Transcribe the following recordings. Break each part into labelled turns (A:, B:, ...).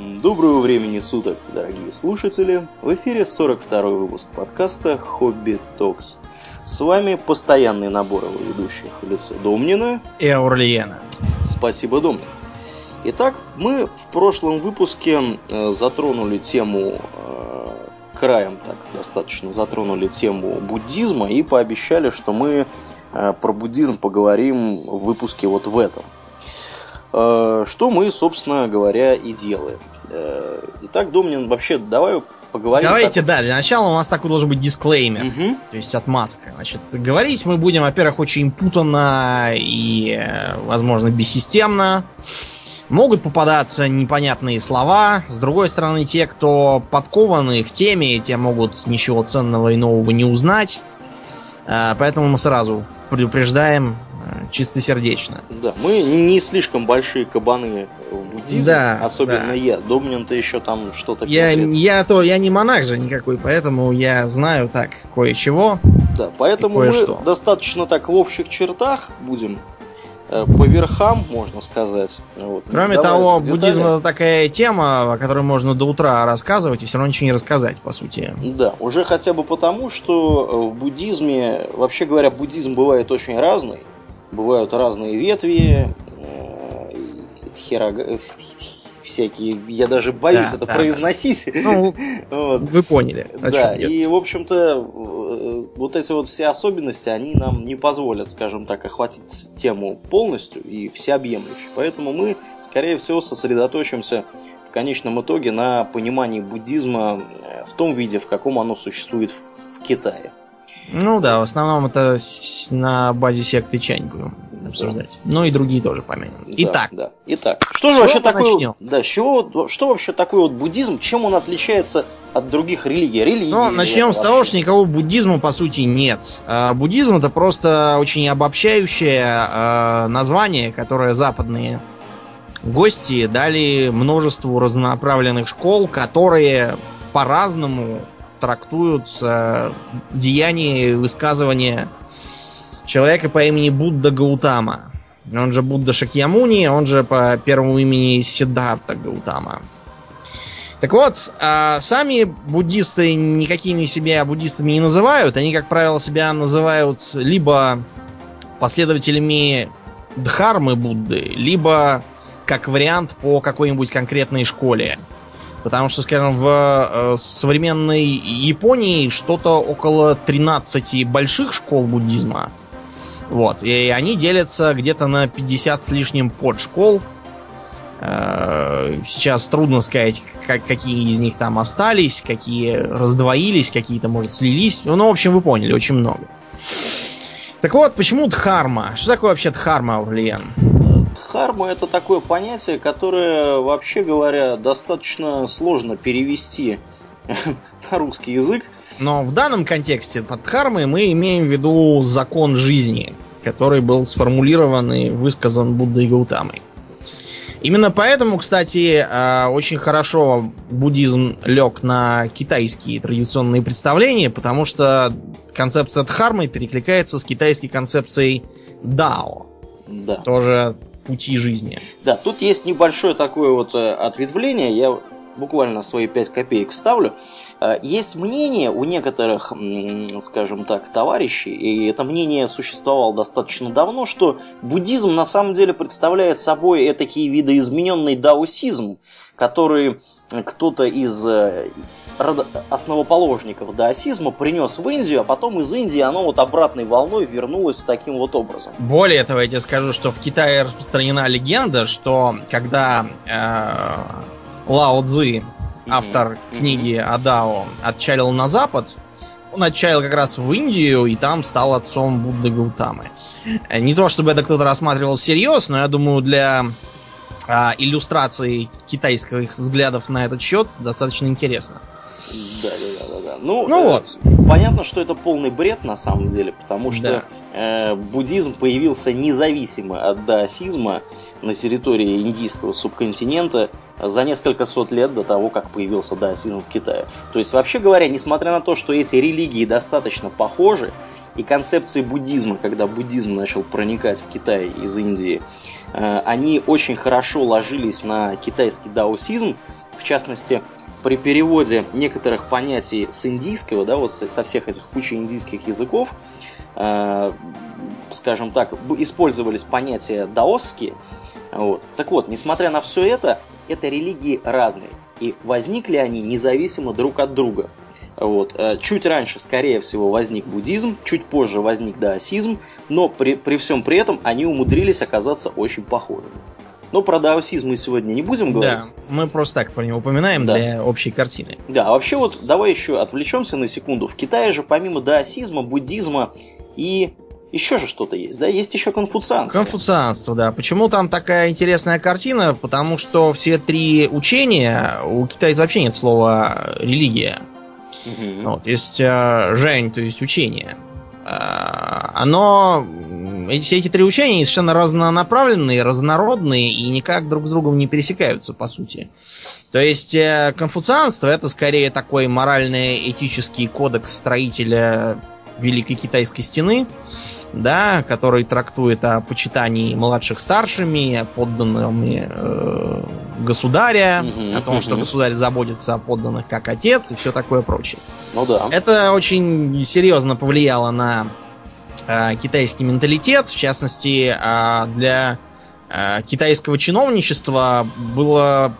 A: Доброго времени суток, дорогие слушатели! В эфире 42 выпуск подкаста «Хобби Токс». С вами постоянный набор его ведущих в лице Домнина
B: и Аурлиена.
A: Спасибо, Домнин. Итак, мы в прошлом выпуске э, затронули тему э, краем так достаточно затронули тему буддизма и пообещали, что мы э, про буддизм поговорим в выпуске вот в этом. Что мы, собственно говоря, и делаем. Итак, Домнин, вообще давай поговорим.
B: Давайте, как... да, для начала у нас такой должен быть дисклеймер, угу. то есть отмазка. Значит, говорить мы будем, во-первых, очень путанно и, возможно, бессистемно. Могут попадаться непонятные слова. С другой стороны, те, кто подкованы в теме, те могут ничего ценного и нового не узнать. А, поэтому мы сразу предупреждаем э, чистосердечно.
A: Да, мы не слишком большие кабаны в буддизме, да, особенно да. я. Домнин-то еще там что-то
B: я, я, то, я не монах же никакой, поэтому я знаю так кое-чего.
A: Да, поэтому мы достаточно так в общих чертах будем Э, по верхам, можно сказать.
B: Вот. Кроме Давай того, буддизм это такая тема, о которой можно до утра рассказывать и все равно ничего не рассказать, по сути.
A: Да, уже хотя бы потому, что э, в буддизме, вообще говоря, буддизм бывает очень разный. Бывают разные ветви, э, херога всякие, я даже боюсь да, это да, произносить.
B: Ну, вот. Вы поняли.
A: Да, и, в общем-то, э, вот эти вот все особенности, они нам не позволят, скажем так, охватить тему полностью и всеобъемлюще. Поэтому мы, скорее всего, сосредоточимся в конечном итоге на понимании буддизма э, в том виде, в каком оно существует в Китае.
B: Ну да, в основном это на базе секты Чань будем обсуждать. Ну и другие тоже помянем. Итак.
A: Да, Итак, что же вообще такое? Начнем? Да, чего, что вообще такое вот буддизм? Чем он отличается от других религий? Религии
B: ну, начнем с вообще? того, что никакого буддизма по сути нет. А, буддизм это просто очень обобщающее а, название, которое западные гости дали множеству разнонаправленных школ, которые по-разному трактуют а, деяния и высказывания человека по имени Будда Гаутама. Он же Будда Шакьямуни, он же по первому имени Сиддарта Гаутама. Так вот, а сами буддисты никакими себя буддистами не называют. Они, как правило, себя называют либо последователями Дхармы Будды, либо как вариант по какой-нибудь конкретной школе. Потому что, скажем, в э, современной Японии что-то около 13 больших школ буддизма. Вот. И они делятся где-то на 50 с лишним подшкол. Э, сейчас трудно сказать, как, какие из них там остались, какие раздвоились, какие-то, может, слились. Ну, в общем, вы поняли, очень много. Так вот, почему Дхарма? Что такое вообще Дхарма, Аурлиен?
A: Дхарма это такое понятие, которое, вообще говоря, достаточно сложно перевести на русский язык.
B: Но в данном контексте под дхармой мы имеем в виду закон жизни, который был сформулирован и высказан Буддой Гаутамой. Именно поэтому, кстати, а, очень хорошо буддизм лег на китайские традиционные представления, потому что концепция дхармы перекликается с китайской концепцией дао. Да. Тоже пути жизни.
A: Да, тут есть небольшое такое вот э, ответвление. Я буквально свои 5 копеек ставлю. Э, есть мнение у некоторых, скажем так, товарищей, и это мнение существовало достаточно давно, что буддизм на самом деле представляет собой такие видоизмененный даосизм, который кто-то из э, основоположников даосизма принес в Индию, а потом из Индии оно вот обратной волной вернулось таким вот образом.
B: Более того, я тебе скажу, что в Китае распространена легенда, что когда э, Лао Цзы, автор mm-hmm. книги Адао, отчалил на запад, он отчалил как раз в Индию и там стал отцом Будды Гаутамы. Не то чтобы это кто-то рассматривал всерьез, но я думаю, для а, иллюстрации китайских взглядов на этот счет достаточно интересно.
A: Да, да, да, да. Ну, ну э, вот. Понятно, что это полный бред на самом деле, потому что да. э, буддизм появился независимо от даосизма на территории индийского субконтинента за несколько сот лет до того, как появился даосизм в Китае. То есть, вообще говоря, несмотря на то, что эти религии достаточно похожи, и концепции буддизма, когда буддизм начал проникать в Китай из Индии, э, они очень хорошо ложились на китайский даосизм, В частности, при переводе некоторых понятий с индийского, да, вот со всех этих кучи индийских языков, э, скажем так, использовались понятия даосские. Вот. Так вот, несмотря на все это, это религии разные. И возникли они независимо друг от друга. Вот. Э, чуть раньше, скорее всего, возник буддизм, чуть позже возник даосизм, но при, при всем при этом они умудрились оказаться очень похожими. Но про даосизм мы сегодня не будем говорить.
B: Да, мы просто так про него упоминаем да. для общей картины.
A: Да, а вообще вот давай еще отвлечемся на секунду. В Китае же помимо даосизма, буддизма и еще же что-то есть, да? Есть еще конфуцианство.
B: Конфуцианство, да. Почему там такая интересная картина? Потому что все три учения, у китайцев вообще нет слова религия. Угу. Вот, есть э, Жень, то есть учение. Э, оно эти, все эти три учения совершенно разнонаправленные, разнородные и никак друг с другом не пересекаются, по сути. То есть э, конфуцианство это скорее такой морально-этический кодекс строителя Великой Китайской стены, да, который трактует о почитании младших старшими, подданными э, государя, угу, о том, угу. что государь заботится о подданных как отец и все такое прочее.
A: Ну да.
B: Это очень серьезно повлияло на э, китайский менталитет, в частности, э, для Э, китайского чиновничества было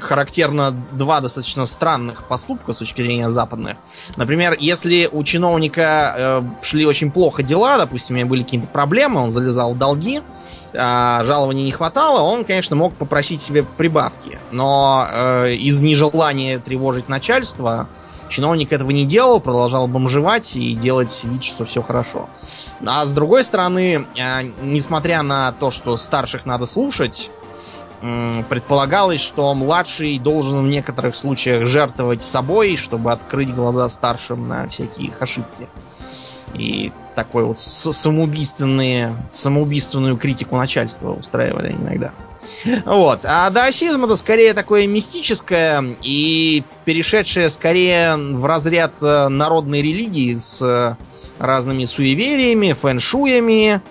B: характерно два достаточно странных поступка с точки зрения западных. Например, если у чиновника шли очень плохо дела, допустим, у него были какие-то проблемы, он залезал в долги, а жалований не хватало, он, конечно, мог попросить себе прибавки. Но э, из нежелания тревожить начальство чиновник этого не делал, продолжал бомжевать и делать вид, что все хорошо. А с другой стороны, э, несмотря на то, что старших надо слушать, э, предполагалось, что младший должен в некоторых случаях жертвовать собой, чтобы открыть глаза старшим на всякие их ошибки. И такой вот самоубийственные, самоубийственную критику начальства устраивали иногда. Вот. А даосизм это скорее такое мистическое и перешедшее скорее в разряд э, народной религии с э, разными суевериями, фэншуями,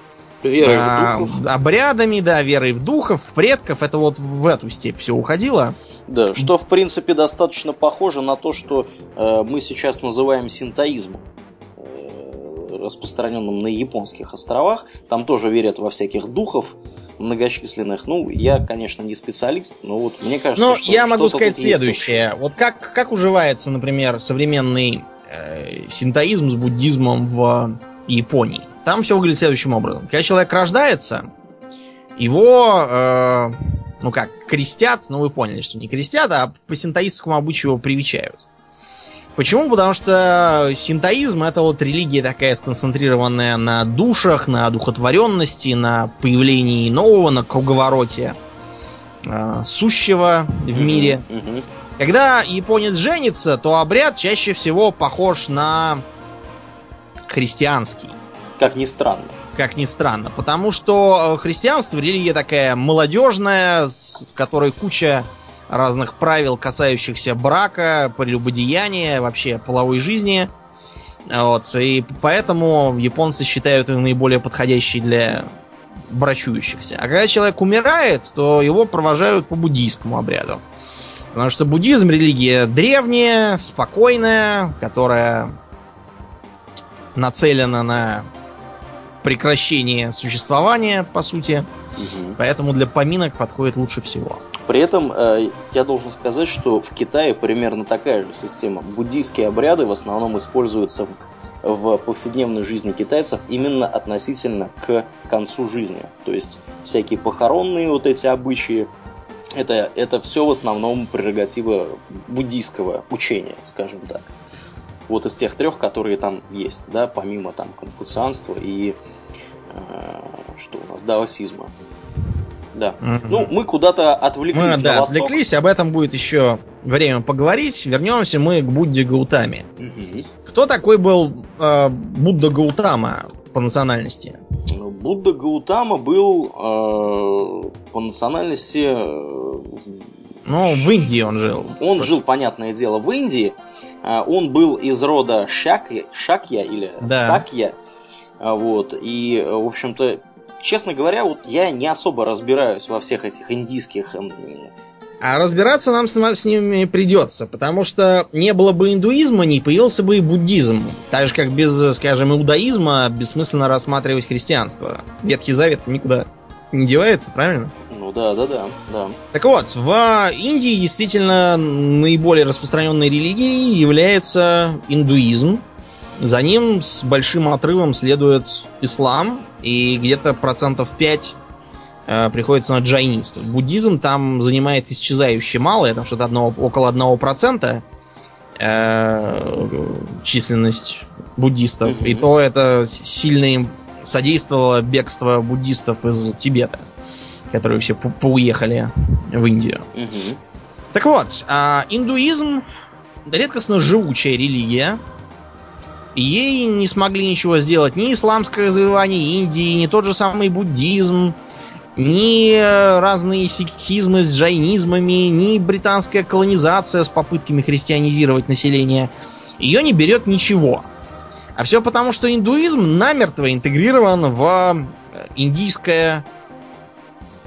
A: Верой а, в духов.
B: Обрядами, да, верой в духов, в предков. Это вот в эту степь все уходило.
A: Да, что в принципе достаточно похоже на то, что э, мы сейчас называем синтоизмом распространенном на японских островах. Там тоже верят во всяких духов многочисленных. Ну, я, конечно, не специалист, но вот мне кажется,
B: ну, что я могу сказать следующее. Вот как, как уживается, например, современный э, синтоизм с буддизмом в Японии? Там все выглядит следующим образом. Когда человек рождается, его, э, ну как, крестят, ну вы поняли, что не крестят, а по синтоистскому обычаю его привечают. Почему? Потому что синтоизм это вот религия такая сконцентрированная на душах, на духотворенности, на появлении нового, на круговороте э, сущего в мире. Когда японец женится, то обряд чаще всего похож на христианский.
A: Как ни странно.
B: Как ни странно. Потому что христианство религия такая молодежная, в которой куча разных правил, касающихся брака, прелюбодеяния, вообще половой жизни. Вот, и поэтому японцы считают ее наиболее подходящей для брачующихся. А когда человек умирает, то его провожают по буддийскому обряду. Потому что буддизм религия древняя, спокойная, которая нацелена на прекращение существования, по сути. Угу. Поэтому для поминок подходит лучше всего.
A: При этом э, я должен сказать, что в Китае примерно такая же система. Буддийские обряды в основном используются в, в повседневной жизни китайцев именно относительно к концу жизни. То есть всякие похоронные вот эти обычаи, это, это все в основном прерогатива буддийского учения, скажем так. Вот из тех трех, которые там есть, да, помимо там конфуцианства и что у нас, даосизма. Да. Mm-hmm. Ну, мы куда-то отвлеклись. Мы,
B: да, восток. отвлеклись, об этом будет еще время поговорить. Вернемся мы к Будде Гаутаме. Mm-hmm. Кто такой был э, Будда Гаутама по национальности?
A: Будда Гаутама был э, по национальности... Э,
B: ну, в Индии он жил.
A: Он просто. жил, понятное дело, в Индии. Э, он был из рода Шакья, Шакья или да. Сакья. Э, вот. И, в общем-то, честно говоря, вот я не особо разбираюсь во всех этих индийских
B: А разбираться нам с, с ними придется, потому что не было бы индуизма, не появился бы и буддизм. Так же, как без, скажем, иудаизма бессмысленно рассматривать христианство. Ветхий Завет никуда не девается, правильно?
A: Ну да, да, да, да.
B: Так вот, в Индии действительно наиболее распространенной религией является индуизм. За ним с большим отрывом следует ислам, и где-то процентов 5 э, приходится на джайнистов. Буддизм там занимает исчезающе мало, там что-то одного, около 1% э, численность буддистов. Mm-hmm. И то это сильно им содействовало бегство буддистов из Тибета, которые все по поуехали в Индию. Mm-hmm. Так вот, э, индуизм редкостно живучая религия. Ей не смогли ничего сделать ни исламское завоевание Индии, ни тот же самый буддизм, ни разные сикхизмы с джайнизмами, ни британская колонизация с попытками христианизировать население. Ее не берет ничего. А все потому, что индуизм намертво интегрирован в э, индийское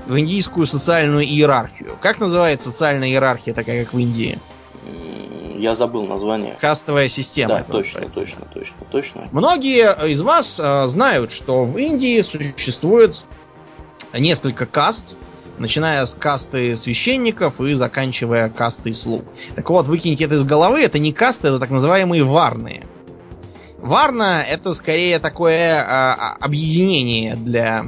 B: в индийскую социальную иерархию. Как называется социальная иерархия, такая как в Индии?
A: Я забыл название.
B: Кастовая система.
A: Да, точно, называется. точно, точно, точно.
B: Многие из вас э, знают, что в Индии существует несколько каст, начиная с касты священников и заканчивая кастой слуг. Так вот, выкиньте это из головы, это не касты, это так называемые варные. Варна это скорее такое а, объединение для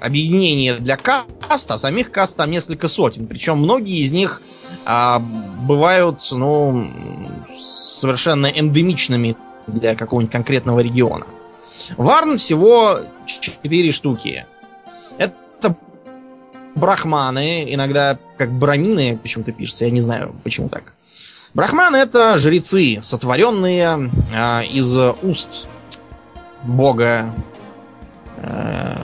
B: объединение для каст, а самих каст там несколько сотен. Причем многие из них а, бывают, ну, совершенно эндемичными для какого-нибудь конкретного региона. Варн всего 4 штуки. Это брахманы, иногда как брамины почему-то пишется, я не знаю, почему так. Брахманы это жрецы, сотворенные э, из уст бога э,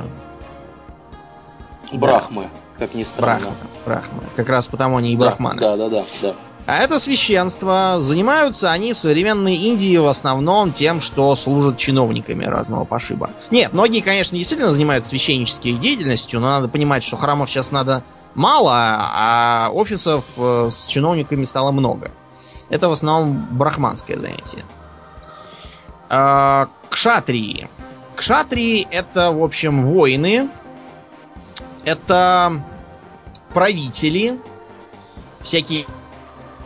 A: Брахмы, да. Как ни странно.
B: Брахмы, брахмы. Как раз потому они и брахманы.
A: Да, да, да, да.
B: А это священство. Занимаются они в современной Индии в основном тем, что служат чиновниками разного пошиба. Нет, многие, конечно, действительно занимаются священнической деятельностью, но надо понимать, что храмов сейчас надо мало, а офисов э, с чиновниками стало много. Это в основном брахманское занятие. А, кшатрии. Кшатрии это, в общем, воины. Это правители, всякие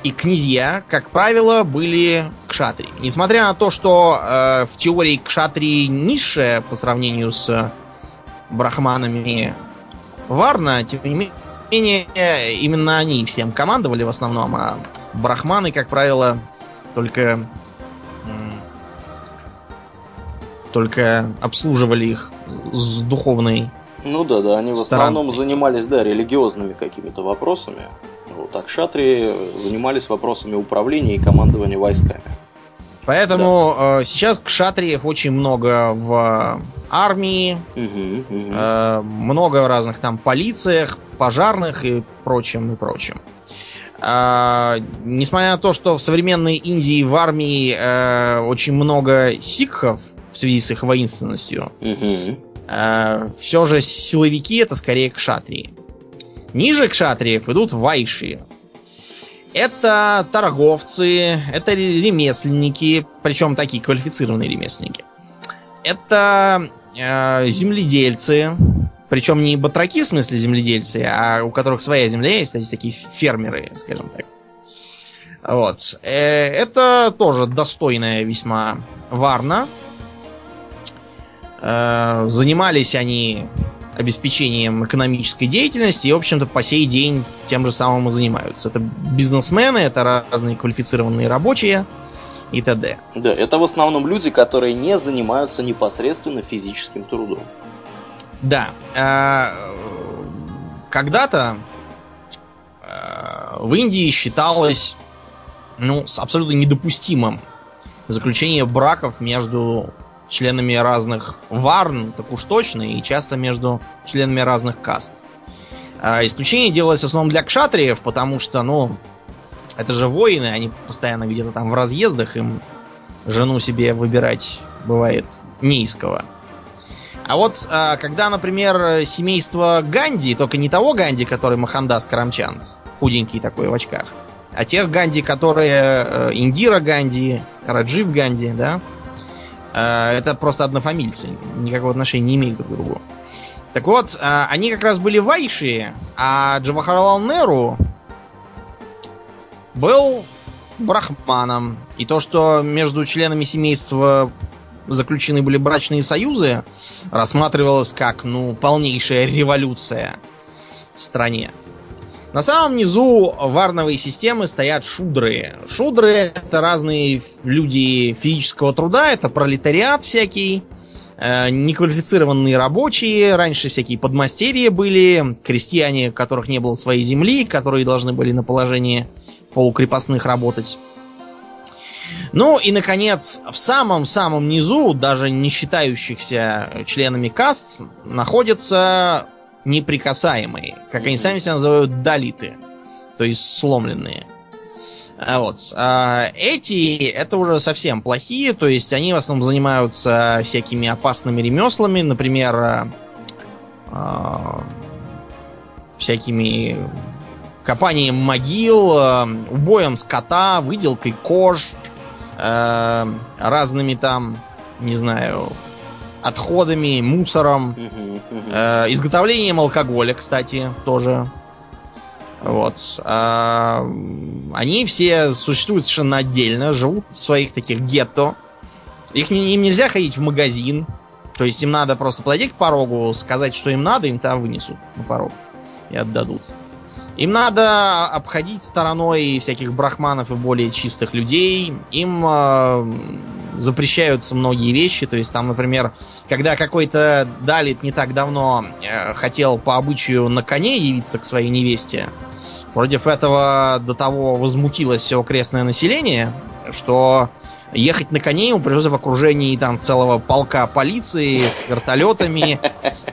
B: и князья, как правило, были кшатри. Несмотря на то, что э, в теории кшатри низшая по сравнению с брахманами Варна, тем не менее, именно они всем командовали в основном, а брахманы, как правило, только только обслуживали их с духовной
A: ну да, да, они в основном занимались, да, религиозными какими-то вопросами. Вот, а кшатри занимались вопросами управления и командования войсками.
B: Поэтому да. э, сейчас кшатриев очень много в армии,
A: угу, угу.
B: Э, много в разных там полициях, пожарных и прочим, и прочим. Э, несмотря на то, что в современной Индии в армии э, очень много сикхов в связи с их воинственностью,
A: угу.
B: Э, все же силовики это скорее кшатрии. Ниже кшатриев идут вайши. Это торговцы, это ремесленники, причем такие квалифицированные ремесленники. Это э, земледельцы, причем не батраки в смысле земледельцы, а у которых своя земля есть, кстати, такие фермеры, скажем так. Вот. Э, это тоже достойная весьма варна. Э, занимались они обеспечением экономической деятельности и, в общем-то, по сей день тем же самым и занимаются. Это бизнесмены, это разные квалифицированные рабочие и т.д.
A: Да, это в основном люди, которые не занимаются непосредственно физическим трудом.
B: Да. Э, когда-то э, в Индии считалось ну, абсолютно недопустимым заключение браков между членами разных варн, так уж точно, и часто между членами разных каст. А исключение делалось в основном для кшатриев, потому что, ну, это же воины, они постоянно где-то там в разъездах, им жену себе выбирать бывает не из кого. А вот а, когда, например, семейство Ганди, только не того Ганди, который Махандас Карамчанд, худенький такой в очках, а тех Ганди, которые э, Индира Ганди, Раджив Ганди, да, это просто однофамильцы, никакого отношения не имеют друг к другу. Так вот, э, они как раз были вайши, а Джавахарлал Неру был брахманом. И то, что между членами семейства заключены были брачные союзы, рассматривалось как, ну, полнейшая революция в стране. На самом низу варновой системы стоят шудры. Шудры это разные люди физического труда, это пролетариат всякий, э, неквалифицированные рабочие, раньше всякие подмастерья были, крестьяне, которых не было своей земли, которые должны были на положении полукрепостных работать. Ну и, наконец, в самом-самом низу, даже не считающихся членами каст, находятся неприкасаемые. Как они сами себя называют, далиты. То есть сломленные. А вот. А эти, это уже совсем плохие, то есть они в основном занимаются всякими опасными ремеслами, например, а, всякими копанием могил, убоем скота, выделкой кож, разными там, не знаю, отходами, мусором, э, изготовлением алкоголя, кстати, тоже. Вот. А, они все существуют совершенно отдельно, живут в своих таких гетто. Их, им нельзя ходить в магазин. То есть им надо просто подойти к порогу, сказать, что им надо, им там вынесут на порог и отдадут. Им надо обходить стороной всяких брахманов и более чистых людей. Им э, запрещаются многие вещи. То есть там, например, когда какой-то Далит не так давно э, хотел по обычаю на коне явиться к своей невесте, против этого до того возмутилось все окрестное население, что ехать на коне ему пришлось в окружении там целого полка полиции с вертолетами,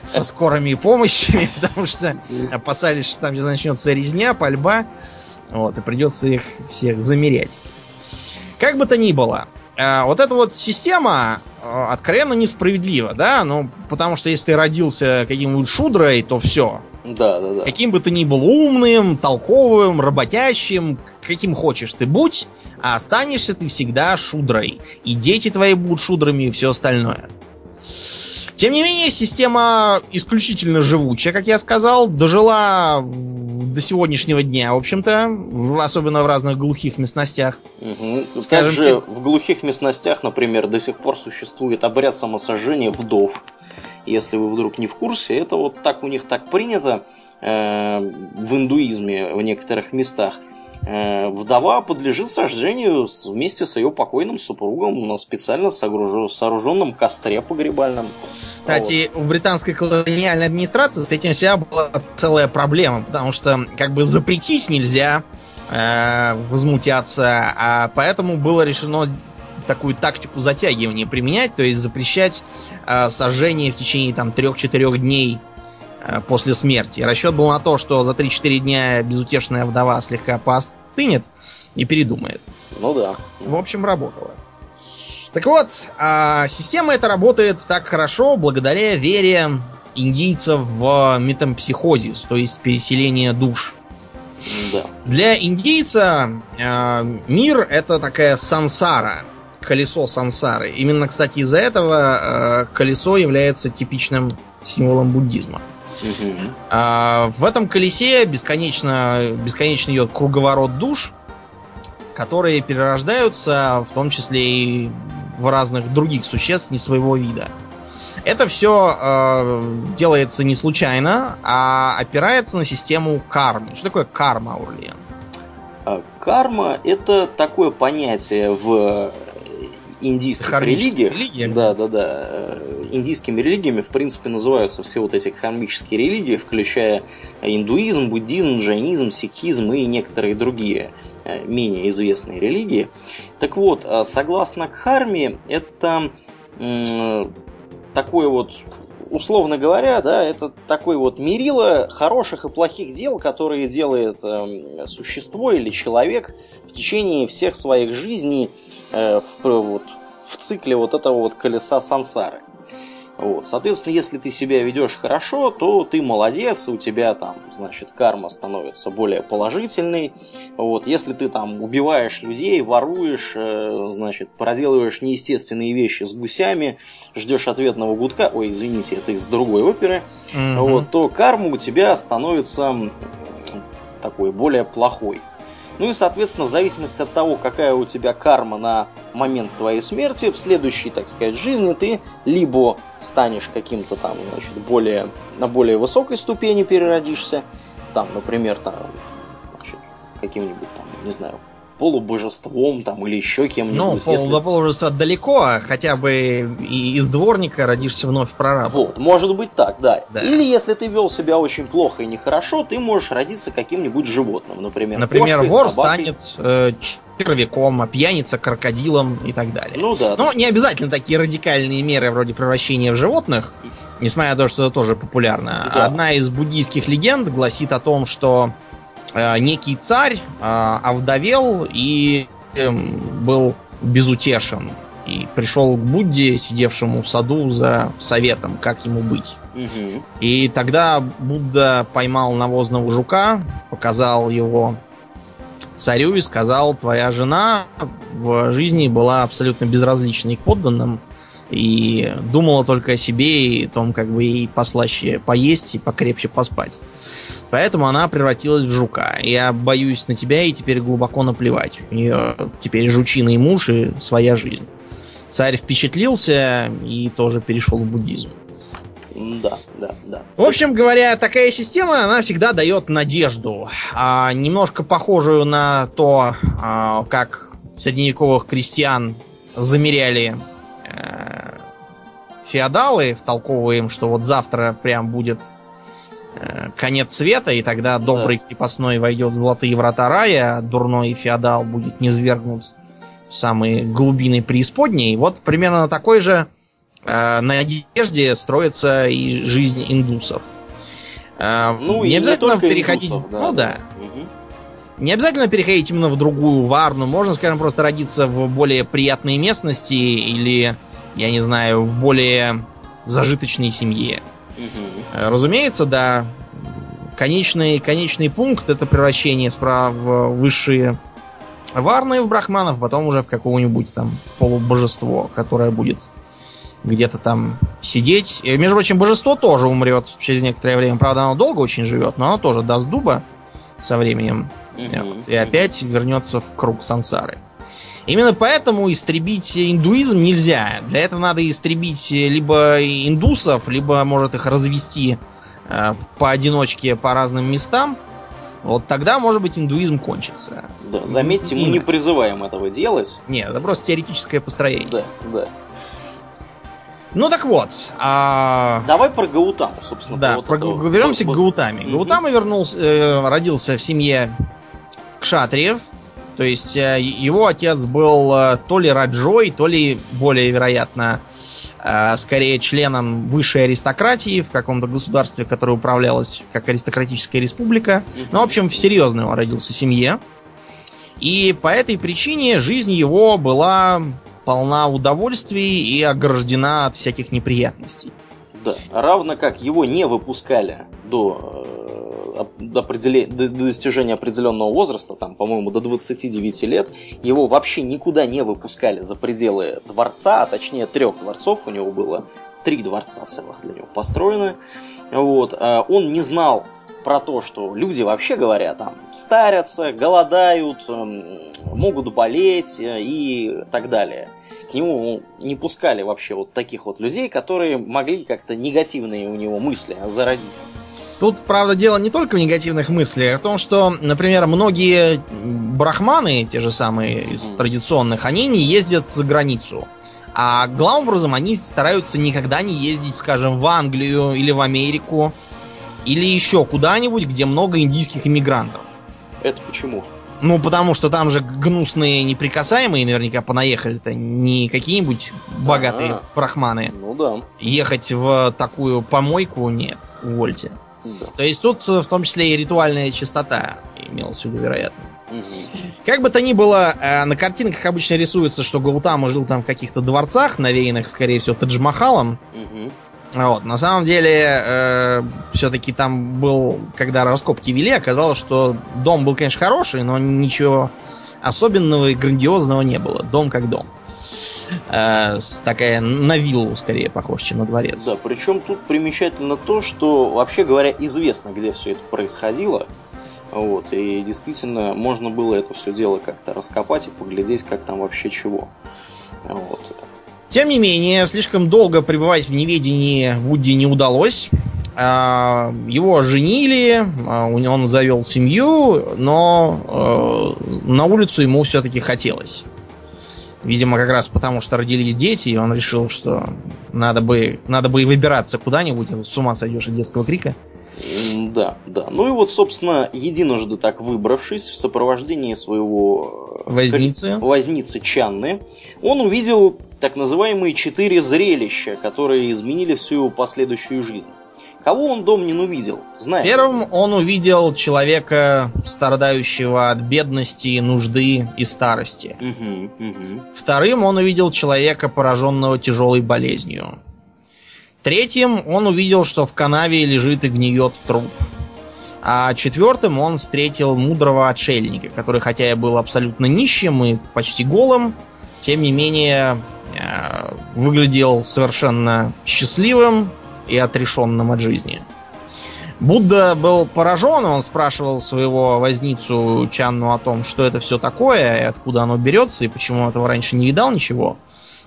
B: со скорыми помощями, потому что опасались, что там здесь начнется резня, пальба, вот, и придется их всех замерять. Как бы то ни было, э, вот эта вот система э, откровенно несправедлива, да, ну, потому что если ты родился каким-нибудь шудрой, то все.
A: Да, да, да.
B: Каким бы ты ни был умным, толковым, работящим, каким хочешь ты будь, а останешься ты всегда шудрой. И дети твои будут шудрами и все остальное. Тем не менее, система исключительно живучая, как я сказал, дожила до сегодняшнего дня, в общем-то, особенно в разных глухих местностях.
A: Угу. Скажем, Также в глухих местностях, например, до сих пор существует обряд самосожжения вдов. Если вы вдруг не в курсе, это вот так у них так принято э, в индуизме в некоторых местах. Э, вдова подлежит сожжению вместе с ее покойным супругом на специально сооруженном костре погребальном.
B: Кстати, вот. в британской колониальной администрации с этим вся была целая проблема, потому что как бы запретить нельзя э, возмутяться, а поэтому было решено такую тактику затягивания применять, то есть запрещать э, сожжение в течение там 3-4 дней после смерти. Расчет был на то, что за 3-4 дня безутешная вдова слегка поостынет и передумает.
A: Ну да.
B: В общем, работало. Так вот, а система эта работает так хорошо благодаря вере индийцев в метампсихозис, то есть переселение душ. Да. Для индейца э, мир это такая сансара, колесо сансары. Именно, кстати, из-за этого э, колесо является типичным символом буддизма. А, в этом колесе бесконечно, бесконечно идет круговорот душ, которые перерождаются, в том числе и в разных других существ не своего вида. Это все э, делается не случайно, а опирается на систему кармы. Что такое карма, Аурлиен?
A: А, карма это такое понятие в индийских религиях, религиях, да, да, да, э, индийскими религиями, в принципе, называются все вот эти кармические религии, включая индуизм, буддизм, джайнизм, сикхизм и некоторые другие э, менее известные религии. Так вот, э, согласно Кхарме, это такой вот условно говоря, да, это такой вот мерило хороших и плохих дел, которые делает э, существо или человек в течение всех своих жизней э, в, вот, в цикле вот этого вот колеса сансары. Вот, соответственно, если ты себя ведешь хорошо, то ты молодец, у тебя там, значит, карма становится более положительной. Вот, если ты там убиваешь людей, воруешь, э, значит, проделываешь неестественные вещи с гусями, ждешь ответного гудка, ой, извините, это из другой оперы, mm-hmm. вот, то карма у тебя становится такой более плохой. Ну и, соответственно, в зависимости от того, какая у тебя карма на момент твоей смерти, в следующей, так сказать, жизни ты либо станешь каким-то там, значит, более, на более высокой ступени переродишься, там, например, там, каким-нибудь там, не знаю, полубожеством там или еще кем-нибудь. Ну,
B: пол, если... до полубожества далеко, а хотя бы и из дворника родишься вновь прорабом.
A: Вот, может быть так, да. да. Или если ты вел себя очень плохо и нехорошо, ты можешь родиться каким-нибудь животным, например.
B: Например, кошкой, вор собакой. станет э, червяком, а пьяница крокодилом и так далее. Ну да. Но да. не обязательно такие радикальные меры вроде превращения в животных, несмотря на то, что это тоже популярно. Да. Одна из буддийских легенд гласит о том, что некий царь э, овдовел и эм, был безутешен. И пришел к Будде, сидевшему в саду за советом, как ему быть. Угу. И тогда Будда поймал навозного жука, показал его царю и сказал, твоя жена в жизни была абсолютно безразличной к подданным и думала только о себе и о том, как бы ей послаще поесть и покрепче поспать. Поэтому она превратилась в жука. Я боюсь на тебя и теперь глубоко наплевать. У нее теперь жучиный муж и своя жизнь. Царь впечатлился и тоже перешел в буддизм.
A: Да, да, да.
B: В общем говоря, такая система, она всегда дает надежду. А, немножко похожую на то, а, как средневековых крестьян замеряли а, феодалы, втолковывая им, что вот завтра прям будет Э, конец света, и тогда добрый да. крепостной войдет в золотые врата рая, а дурной феодал будет низвергнут в самые глубины преисподней. И вот примерно на такой же э, надежде строится и жизнь индусов. Э, ну, не обязательно не переходить. Индусов, да, ну да. Угу. Не обязательно переходить именно в другую варну. Можно, скажем, просто родиться в более приятной местности или, я не знаю, в более зажиточной семье. Угу. Разумеется, да. Конечный, конечный пункт это превращение справа в высшие варны в брахманов, потом уже в какого-нибудь там полубожество, которое будет где-то там сидеть. И, между прочим, божество тоже умрет через некоторое время. Правда, оно долго очень живет, но оно тоже даст дуба со временем. Mm-hmm. Вот, и опять вернется в круг сансары. Именно поэтому истребить индуизм нельзя. Для этого надо истребить либо индусов, либо, может, их развести э, поодиночке по разным местам. Вот тогда, может быть, индуизм кончится.
A: Да, заметьте, мы не призываем этого делать.
B: Нет, это просто теоретическое построение.
A: Да, да.
B: Ну так вот. А...
A: Давай про Гаутаму, собственно.
B: Да, про, этого... вернемся вот, к Гаутаме. Угу. Гаутама вернулся, э, родился в семье кшатриев, то есть э, его отец был э, то ли Раджой, то ли, более вероятно, э, скорее членом высшей аристократии в каком-то государстве, которое управлялось как аристократическая республика. Ну, в общем, в серьезной он родился семье. И по этой причине жизнь его была полна удовольствий и ограждена от всяких неприятностей.
A: Да, равно как его не выпускали до до, определе... до достижения определенного возраста, там, по-моему, до 29 лет, его вообще никуда не выпускали за пределы дворца, а точнее трех дворцов, у него было три дворца целых для него построены. Вот. А он не знал про то, что люди вообще говоря, там, старятся, голодают, эм, могут болеть э, и так далее. К нему не пускали вообще вот таких вот людей, которые могли как-то негативные у него мысли зародить.
B: Тут, правда, дело не только в негативных мыслях, а в том, что, например, многие брахманы, те же самые из традиционных, они не ездят за границу. А главным образом они стараются никогда не ездить, скажем, в Англию или в Америку, или еще куда-нибудь, где много индийских иммигрантов.
A: Это почему?
B: Ну, потому что там же гнусные неприкасаемые наверняка понаехали-то не какие-нибудь богатые А-а-а. брахманы.
A: Ну да.
B: Ехать в такую помойку нет, увольте. Да. То есть тут э, в том числе и ритуальная чистота имелась в виду, вероятно. Угу. Как бы то ни было, э, на картинках обычно рисуется, что Гаутама жил там в каких-то дворцах, навеянных, скорее всего, Тадж-Махалом. Угу. Вот. На самом деле, э, все-таки там был, когда раскопки вели, оказалось, что дом был, конечно, хороший, но ничего особенного и грандиозного не было. Дом как дом. Э, такая на виллу скорее похож, чем на дворец.
A: Да, причем тут примечательно то, что, вообще говоря, известно, где все это происходило. Вот, и действительно можно было это все дело как-то раскопать и поглядеть, как там вообще чего. Вот.
B: Тем не менее, слишком долго пребывать в неведении Вуди не удалось. А, его женили, а, он завел семью, но э, на улицу ему все-таки хотелось. Видимо, как раз потому, что родились дети, и он решил, что надо бы, надо бы и выбираться куда-нибудь, а с ума сойдешь от детского крика.
A: Да, да. Ну и вот, собственно, единожды так выбравшись в сопровождении своего
B: э, возницы,
A: возницы Чанны, он увидел так называемые четыре зрелища, которые изменили всю его последующую жизнь. Кого он дом не увидел? Знаешь?
B: Первым он увидел человека, страдающего от бедности, нужды и старости.
A: Угу, угу.
B: Вторым он увидел человека, пораженного тяжелой болезнью. Третьим он увидел, что в канаве лежит и гниет труп. А четвертым он встретил мудрого отшельника, который, хотя и был абсолютно нищим и почти голым, тем не менее э, выглядел совершенно счастливым и отрешенным от жизни. Будда был поражен, он спрашивал своего возницу Чанну о том, что это все такое, и откуда оно берется, и почему он этого раньше не видал ничего.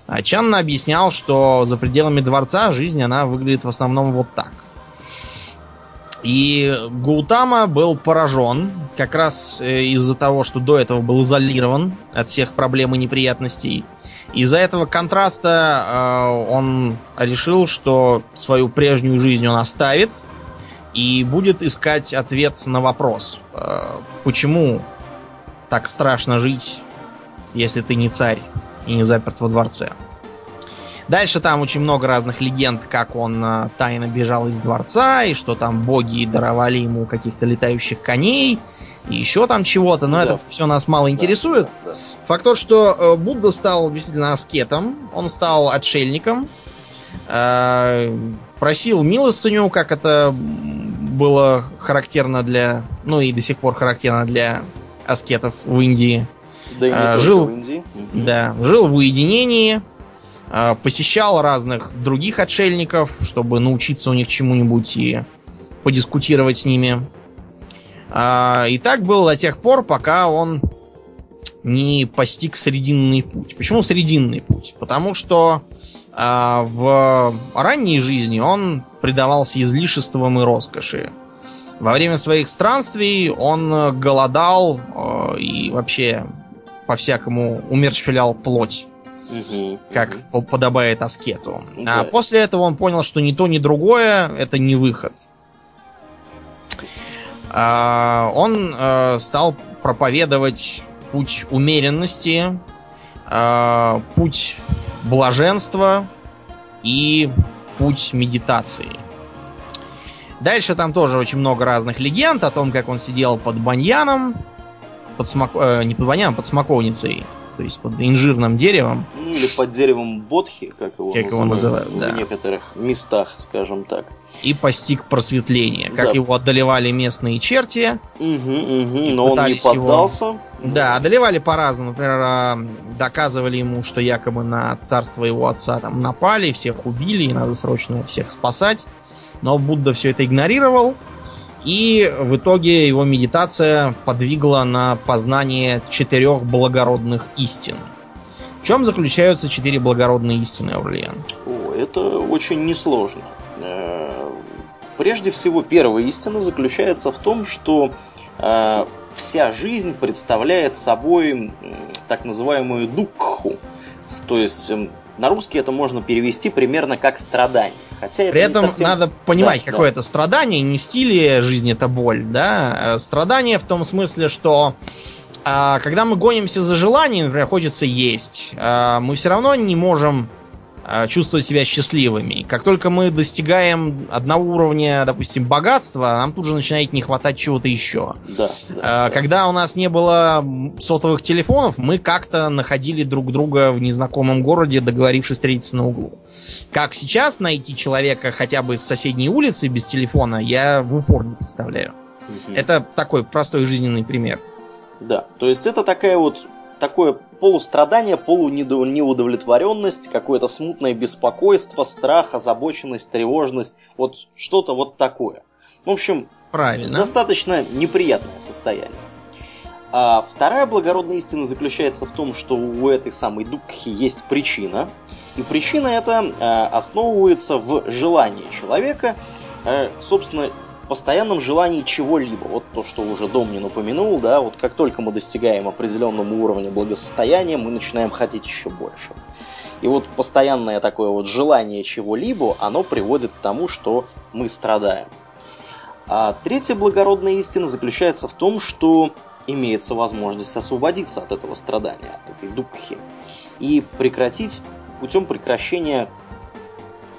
B: А Чанна объяснял, что за пределами дворца жизнь, она выглядит в основном вот так. И Гултама был поражен как раз э, из-за того, что до этого был изолирован от всех проблем и неприятностей. Из-за этого контраста э, он решил, что свою прежнюю жизнь он оставит и будет искать ответ на вопрос, э, почему так страшно жить, если ты не царь и не заперт во дворце. Дальше там очень много разных легенд, как он э, тайно бежал из дворца, и что там боги даровали ему каких-то летающих коней, и еще там чего-то, но да. это все нас мало интересует. Да, да. Факт тот, что э, Будда стал действительно аскетом, он стал отшельником, э, просил милостыню, как это было характерно для, ну и до сих пор характерно для аскетов в Индии.
A: Да
B: э, жил, в Индии. Да, жил в уединении, посещал разных других отшельников, чтобы научиться у них чему-нибудь и подискутировать с ними. А, и так было до тех пор, пока он не постиг срединный путь. Почему срединный путь? Потому что а, в ранней жизни он предавался излишествам и роскоши. Во время своих странствий он голодал э, и вообще по-всякому умерщвлял плоть.
A: Угу,
B: как угу. подобает аскету. Да. А после этого он понял, что ни то, ни другое это не выход. А, он а, стал проповедовать путь умеренности, а, путь блаженства и путь медитации. Дальше там тоже очень много разных легенд о том, как он сидел под баньяном, под смок... э, не под баньяном, под смоковницей, то есть под инжирным деревом.
A: Ну, или под деревом бодхи, как его,
B: как его называют
A: в
B: да.
A: некоторых местах, скажем так.
B: И постиг просветление, как да. его одолевали местные черти.
A: Угу, угу, но он не поддался. Его...
B: Да, одолевали по-разному. Например, а, доказывали ему, что якобы на царство его отца там напали, всех убили, и надо срочно всех спасать. Но Будда все это игнорировал. И в итоге его медитация подвигла на познание четырех благородных истин. В чем заключаются четыре благородные истины, Аурлиен?
A: Это очень несложно. Э, прежде всего, первая истина заключается в том, что э, вся жизнь представляет собой так называемую дукху. То есть на русский это можно перевести примерно как страдание. Хотя
B: При этом совсем... надо понимать, да, какое да. это страдание, не в стиле жизни это боль, да. Э, страдание в том смысле, что а, когда мы гонимся за желанием, например, хочется есть, а, мы все равно не можем чувствовать себя счастливыми. Как только мы достигаем одного уровня, допустим, богатства, нам тут же начинает не хватать чего-то еще.
A: Да, да,
B: э, когда у нас не было сотовых телефонов, мы как-то находили друг друга в незнакомом городе, договорившись встретиться на углу. Как сейчас найти человека хотя бы с соседней улицы без телефона, я в упор не представляю. Угу. Это такой простой жизненный пример.
A: Да, то есть это такая вот такое полустрадание, полунеудовлетворенность, какое-то смутное беспокойство, страх, озабоченность, тревожность. Вот что-то вот такое. В общем,
B: Правильно.
A: достаточно неприятное состояние. А вторая благородная истина заключается в том, что у этой самой дукхи есть причина. И причина эта э, основывается в желании человека, э, собственно, постоянном желании чего-либо. Вот то, что уже Домнин упомянул, да, вот как только мы достигаем определенного уровня благосостояния, мы начинаем хотеть еще больше. И вот постоянное такое вот желание чего-либо, оно приводит к тому, что мы страдаем. А третья благородная истина заключается в том, что имеется возможность освободиться от этого страдания, от этой дукхи, и прекратить путем прекращения,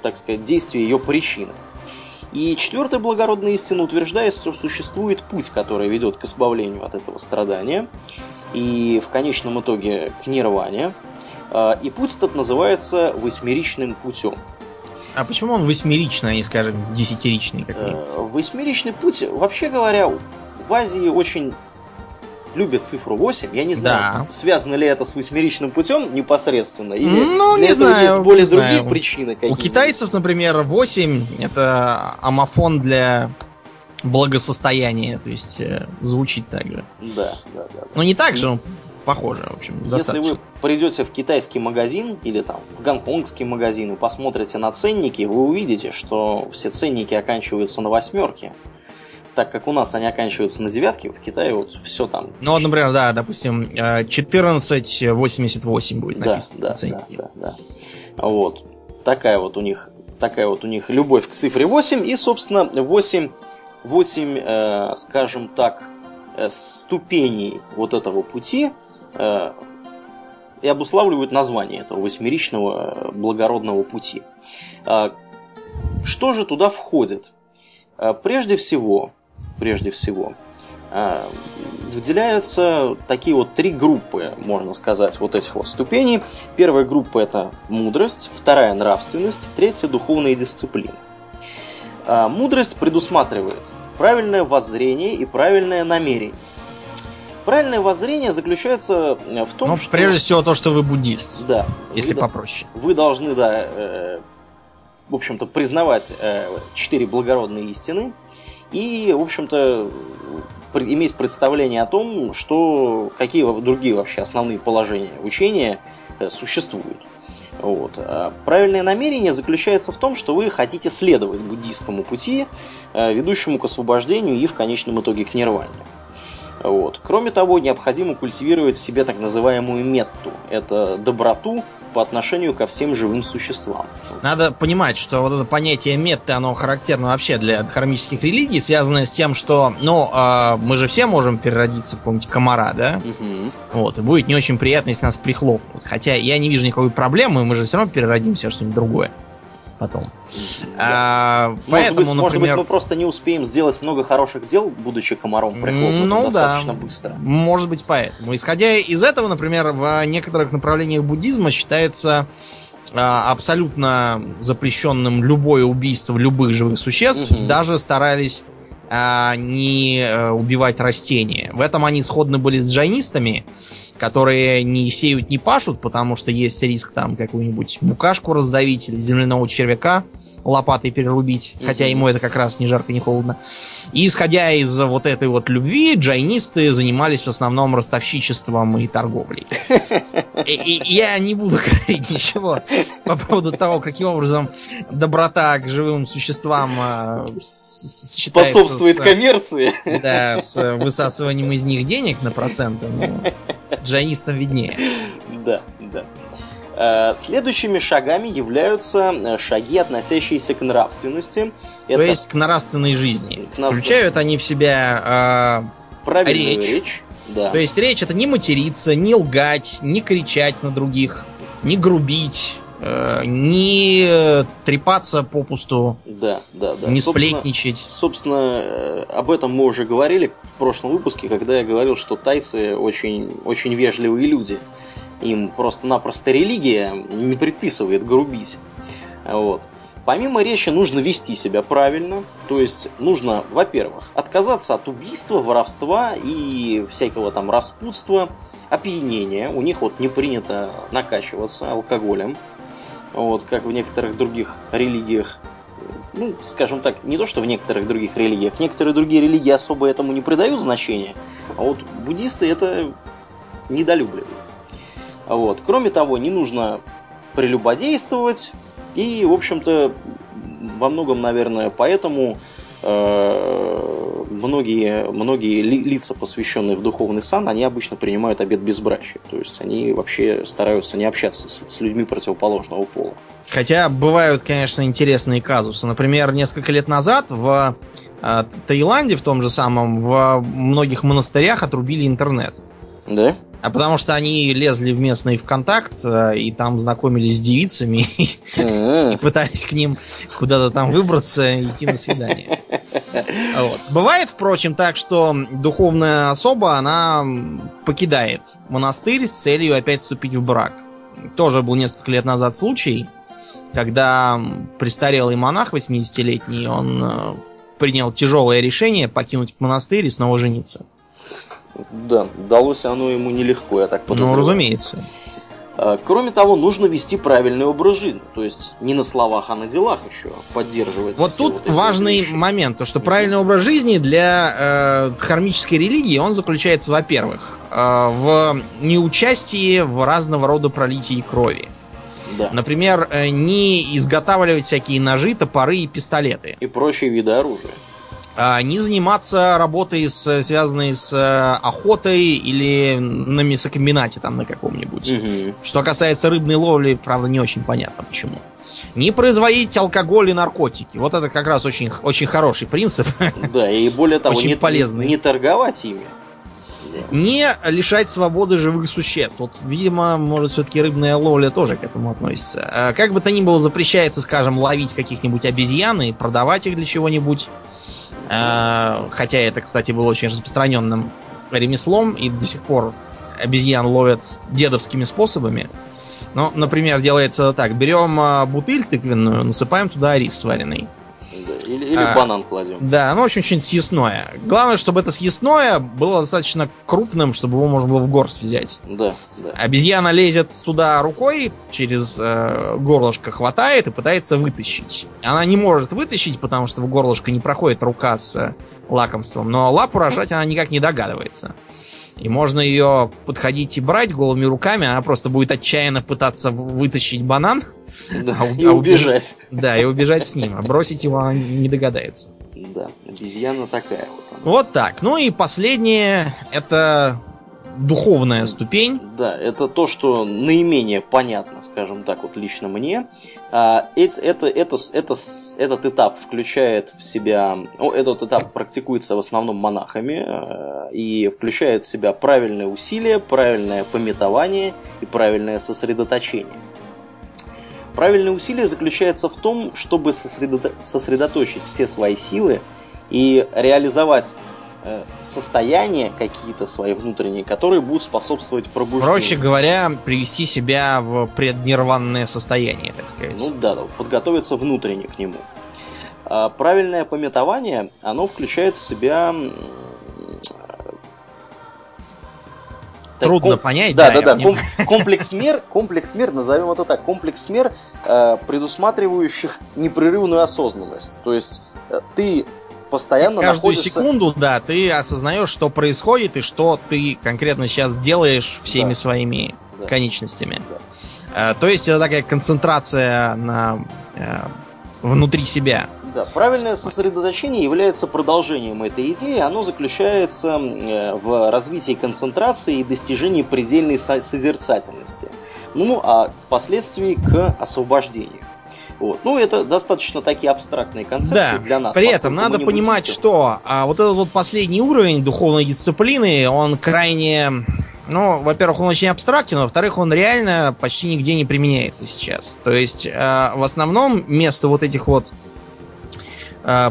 A: так сказать, действия ее причины. И четвертая благородная истина утверждает, что существует путь, который ведет к избавлению от этого страдания, и в конечном итоге к нирване. А, и путь этот называется восьмеричным путем.
B: А почему он восьмеричный, а не, скажем, десятиричный?
A: Э, восьмеричный путь, вообще говоря, в Азии очень любят цифру 8. Я не знаю, да. связано ли это с восьмеричным путем непосредственно, или
B: ну, не знаю,
A: есть более
B: не
A: другие
B: знаю.
A: причины
B: У китайцев, например, 8 это амофон для благосостояния, то есть э, звучит так же.
A: Да, да, да.
B: Но не так же, но похоже, в общем,
A: достаточно. Если вы придете в китайский магазин или там в гонконгский магазин и посмотрите на ценники, вы увидите, что все ценники оканчиваются на восьмерке так как у нас они оканчиваются на девятке, в Китае вот все там.
B: Ну, вот, например, да, допустим, 1488 будет написано.
A: Да, да, да, да, да. Вот. Такая вот у них такая вот у них любовь к цифре 8 и, собственно, 8, 8 э, скажем так, э, ступеней вот этого пути э, и обуславливают название этого восьмеричного э, благородного пути. Э, что же туда входит? Э, прежде всего, прежде всего. А, выделяются такие вот три группы, можно сказать, вот этих вот ступеней. Первая группа это мудрость, вторая нравственность, третья духовная дисциплина. А, мудрость предусматривает правильное воззрение и правильное намерение. Правильное воззрение заключается в том,
B: ну,
A: что...
B: прежде всего то, что вы буддист.
A: Да.
B: Если вы, попроще.
A: Вы должны, да, э, в общем-то, признавать э, четыре благородные истины, и, в общем-то, иметь представление о том, что какие другие вообще основные положения учения э, существуют. Вот. А правильное намерение заключается в том, что вы хотите следовать буддийскому пути, э, ведущему к освобождению и в конечном итоге к нирване. Вот. Кроме того, необходимо культивировать в себе так называемую метту. Это доброту по отношению ко всем живым существам.
B: Надо понимать, что вот это понятие метты, оно характерно вообще для дхармических религий, связанное с тем, что, ну, э, мы же все можем переродиться в какого-нибудь комара, да? Угу. Вот, и будет не очень приятно, если нас прихлопнут. Хотя я не вижу никакой проблемы, мы же все равно переродимся в что-нибудь другое потом.
A: А, может поэтому, быть, например... может быть, мы просто не успеем сделать много хороших дел, будучи комаром прихлопнутым ну, достаточно
B: да.
A: быстро.
B: Может быть, поэтому. Исходя из этого, например, в некоторых направлениях буддизма считается а, абсолютно запрещенным любое убийство любых живых существ. Угу. Даже старались а, не а, убивать растения. В этом они сходны были с джайнистами которые не сеют, не пашут, потому что есть риск там какую-нибудь букашку раздавить или земляного червяка лопатой перерубить, mm-hmm. хотя ему это как раз не жарко, не холодно. И исходя из вот этой вот любви, джайнисты занимались в основном ростовщичеством и торговлей. И, я не буду говорить ничего по поводу того, каким образом доброта к живым существам э,
A: способствует коммерции.
B: Да, с высасыванием из них денег на проценты. Ну, джайнистам виднее.
A: Да, да. Э, следующими шагами являются э, шаги, относящиеся к нравственности.
B: То Это... есть к нравственной жизни. К нравствен... Включают они в себя э, речь. речь. Да. То есть речь это не материться, не лгать, не кричать на других, не грубить, не трепаться попусту,
A: да, да, да.
B: не сплетничать.
A: Собственно, э, об этом мы уже говорили в прошлом выпуске, когда я говорил, что тайцы очень, очень вежливые люди. Им просто-напросто религия не предписывает грубить. Вот. Помимо речи нужно вести себя правильно, то есть нужно, во-первых, отказаться от убийства, воровства и всякого там распутства, опьянения. У них вот не принято накачиваться алкоголем, вот, как в некоторых других религиях. Ну, скажем так, не то, что в некоторых других религиях. Некоторые другие религии особо этому не придают значения, а вот буддисты это недолюбливают. Вот. Кроме того, не нужно прелюбодействовать, и, в общем-то, во многом, наверное, поэтому э, многие, многие лица, посвященные в духовный сан, они обычно принимают обед безбрачия. То есть они вообще стараются не общаться с, с людьми противоположного пола.
B: Хотя бывают, конечно, интересные казусы. Например, несколько лет назад в э, Таиланде, в том же самом, в многих монастырях отрубили интернет.
A: Да?
B: А потому что они лезли в местный ВКонтакт э, и там знакомились с девицами и пытались к ним куда-то там выбраться и идти на свидание. Вот. Бывает, впрочем, так, что духовная особа, она покидает монастырь с целью опять вступить в брак. Тоже был несколько лет назад случай, когда престарелый монах 80-летний, он э, принял тяжелое решение покинуть монастырь и снова жениться.
A: Да, далось оно ему нелегко, я так подозреваю.
B: Ну, разумеется.
A: А, кроме того, нужно вести правильный образ жизни. То есть не на словах, а на делах еще поддерживать.
B: Вот тут вот важный вещи. момент, то что правильный образ жизни для э, хармической религии, он заключается, во-первых, э, в неучастии в разного рода пролитии крови. Да. Например, э, не изготавливать всякие ножи, топоры и пистолеты.
A: И прочие виды оружия.
B: А, не заниматься работой, с, связанной с э, охотой или на мясокомбинате там на каком-нибудь. Угу. Что касается рыбной ловли, правда, не очень понятно почему. Не производить алкоголь и наркотики. Вот это как раз очень, очень хороший принцип.
A: Да, и более того, очень не, полезный. не торговать ими.
B: Не лишать свободы живых существ. Вот, видимо, может, все-таки рыбная ловля тоже к этому относится. А как бы то ни было, запрещается, скажем, ловить каких-нибудь обезьян и продавать их для чего-нибудь. А, хотя это, кстати, было очень распространенным ремеслом, и до сих пор обезьян ловят дедовскими способами. Ну, например, делается так. Берем а, бутыль тыквенную, насыпаем туда рис сваренный.
A: Или, или а, банан кладем.
B: Да, ну, в общем, что-нибудь съестное. Главное, чтобы это съестное было достаточно крупным, чтобы его можно было в горсть взять.
A: Да, да.
B: Обезьяна лезет туда рукой, через э, горлышко хватает и пытается вытащить. Она не может вытащить, потому что в горлышко не проходит рука с э, лакомством, но лапу рожать она никак не догадывается. И можно ее подходить и брать голыми руками, она просто будет отчаянно пытаться вытащить банан.
A: Да, а, и а убежать.
B: Да, и убежать с ним. А бросить его она не догадается.
A: Да, обезьяна такая вот.
B: Она. Вот так. Ну и последнее, это духовная ступень.
A: Да, это то, что наименее понятно, скажем так, вот лично мне. А, это, это, это, это, этот этап включает в себя, ну, этот этап практикуется в основном монахами э, и включает в себя правильное усилие, правильное пометование и правильное сосредоточение. Правильное усилие заключается в том, чтобы сосредо... сосредоточить все свои силы и реализовать Э, состояния какие-то свои внутренние, которые будут способствовать пробуждению.
B: Проще говоря, привести себя в преднирванное состояние, так сказать.
A: Ну да, подготовиться внутренне к нему. А правильное пометование, оно включает в себя
B: Трудно ком... понять,
A: да. Да, да, да. Ком... Комплекс мер, комплекс мер, назовем это так, комплекс мер, э, предусматривающих непрерывную осознанность. То есть э, ты постоянно
B: Каждую находится... секунду, да, ты осознаешь, что происходит и что ты конкретно сейчас делаешь всеми да. своими да. конечностями. Да. То есть это такая концентрация на э, внутри себя.
A: Да, правильное сосредоточение является продолжением этой идеи. Оно заключается э, в развитии концентрации и достижении предельной созерцательности. Ну, а впоследствии к освобождению. Вот. Ну, это достаточно такие абстрактные концепции
B: да.
A: для нас.
B: При этом надо понимать, буддисты. что а, вот этот вот последний уровень духовной дисциплины, он крайне Ну, во-первых, он очень абстрактен, во-вторых, он реально почти нигде не применяется сейчас. То есть, э, в основном место вот этих вот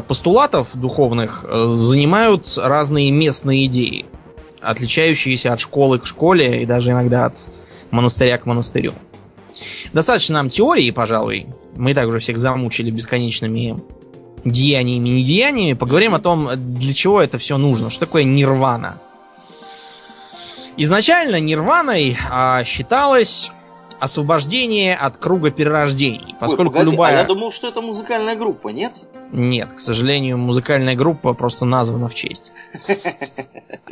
B: постулатов духовных э, занимают разные местные идеи, отличающиеся от школы к школе и даже иногда от монастыря к монастырю. Достаточно нам теории, пожалуй. Мы и так уже всех замучили бесконечными деяниями и недеяниями. Поговорим о том, для чего это все нужно. Что такое нирвана? Изначально нирваной а, считалось освобождение от круга перерождений. Поскольку
A: Ой, погоди,
B: любая...
A: А я думал, что это музыкальная группа, нет?
B: Нет, к сожалению, музыкальная группа просто названа в честь.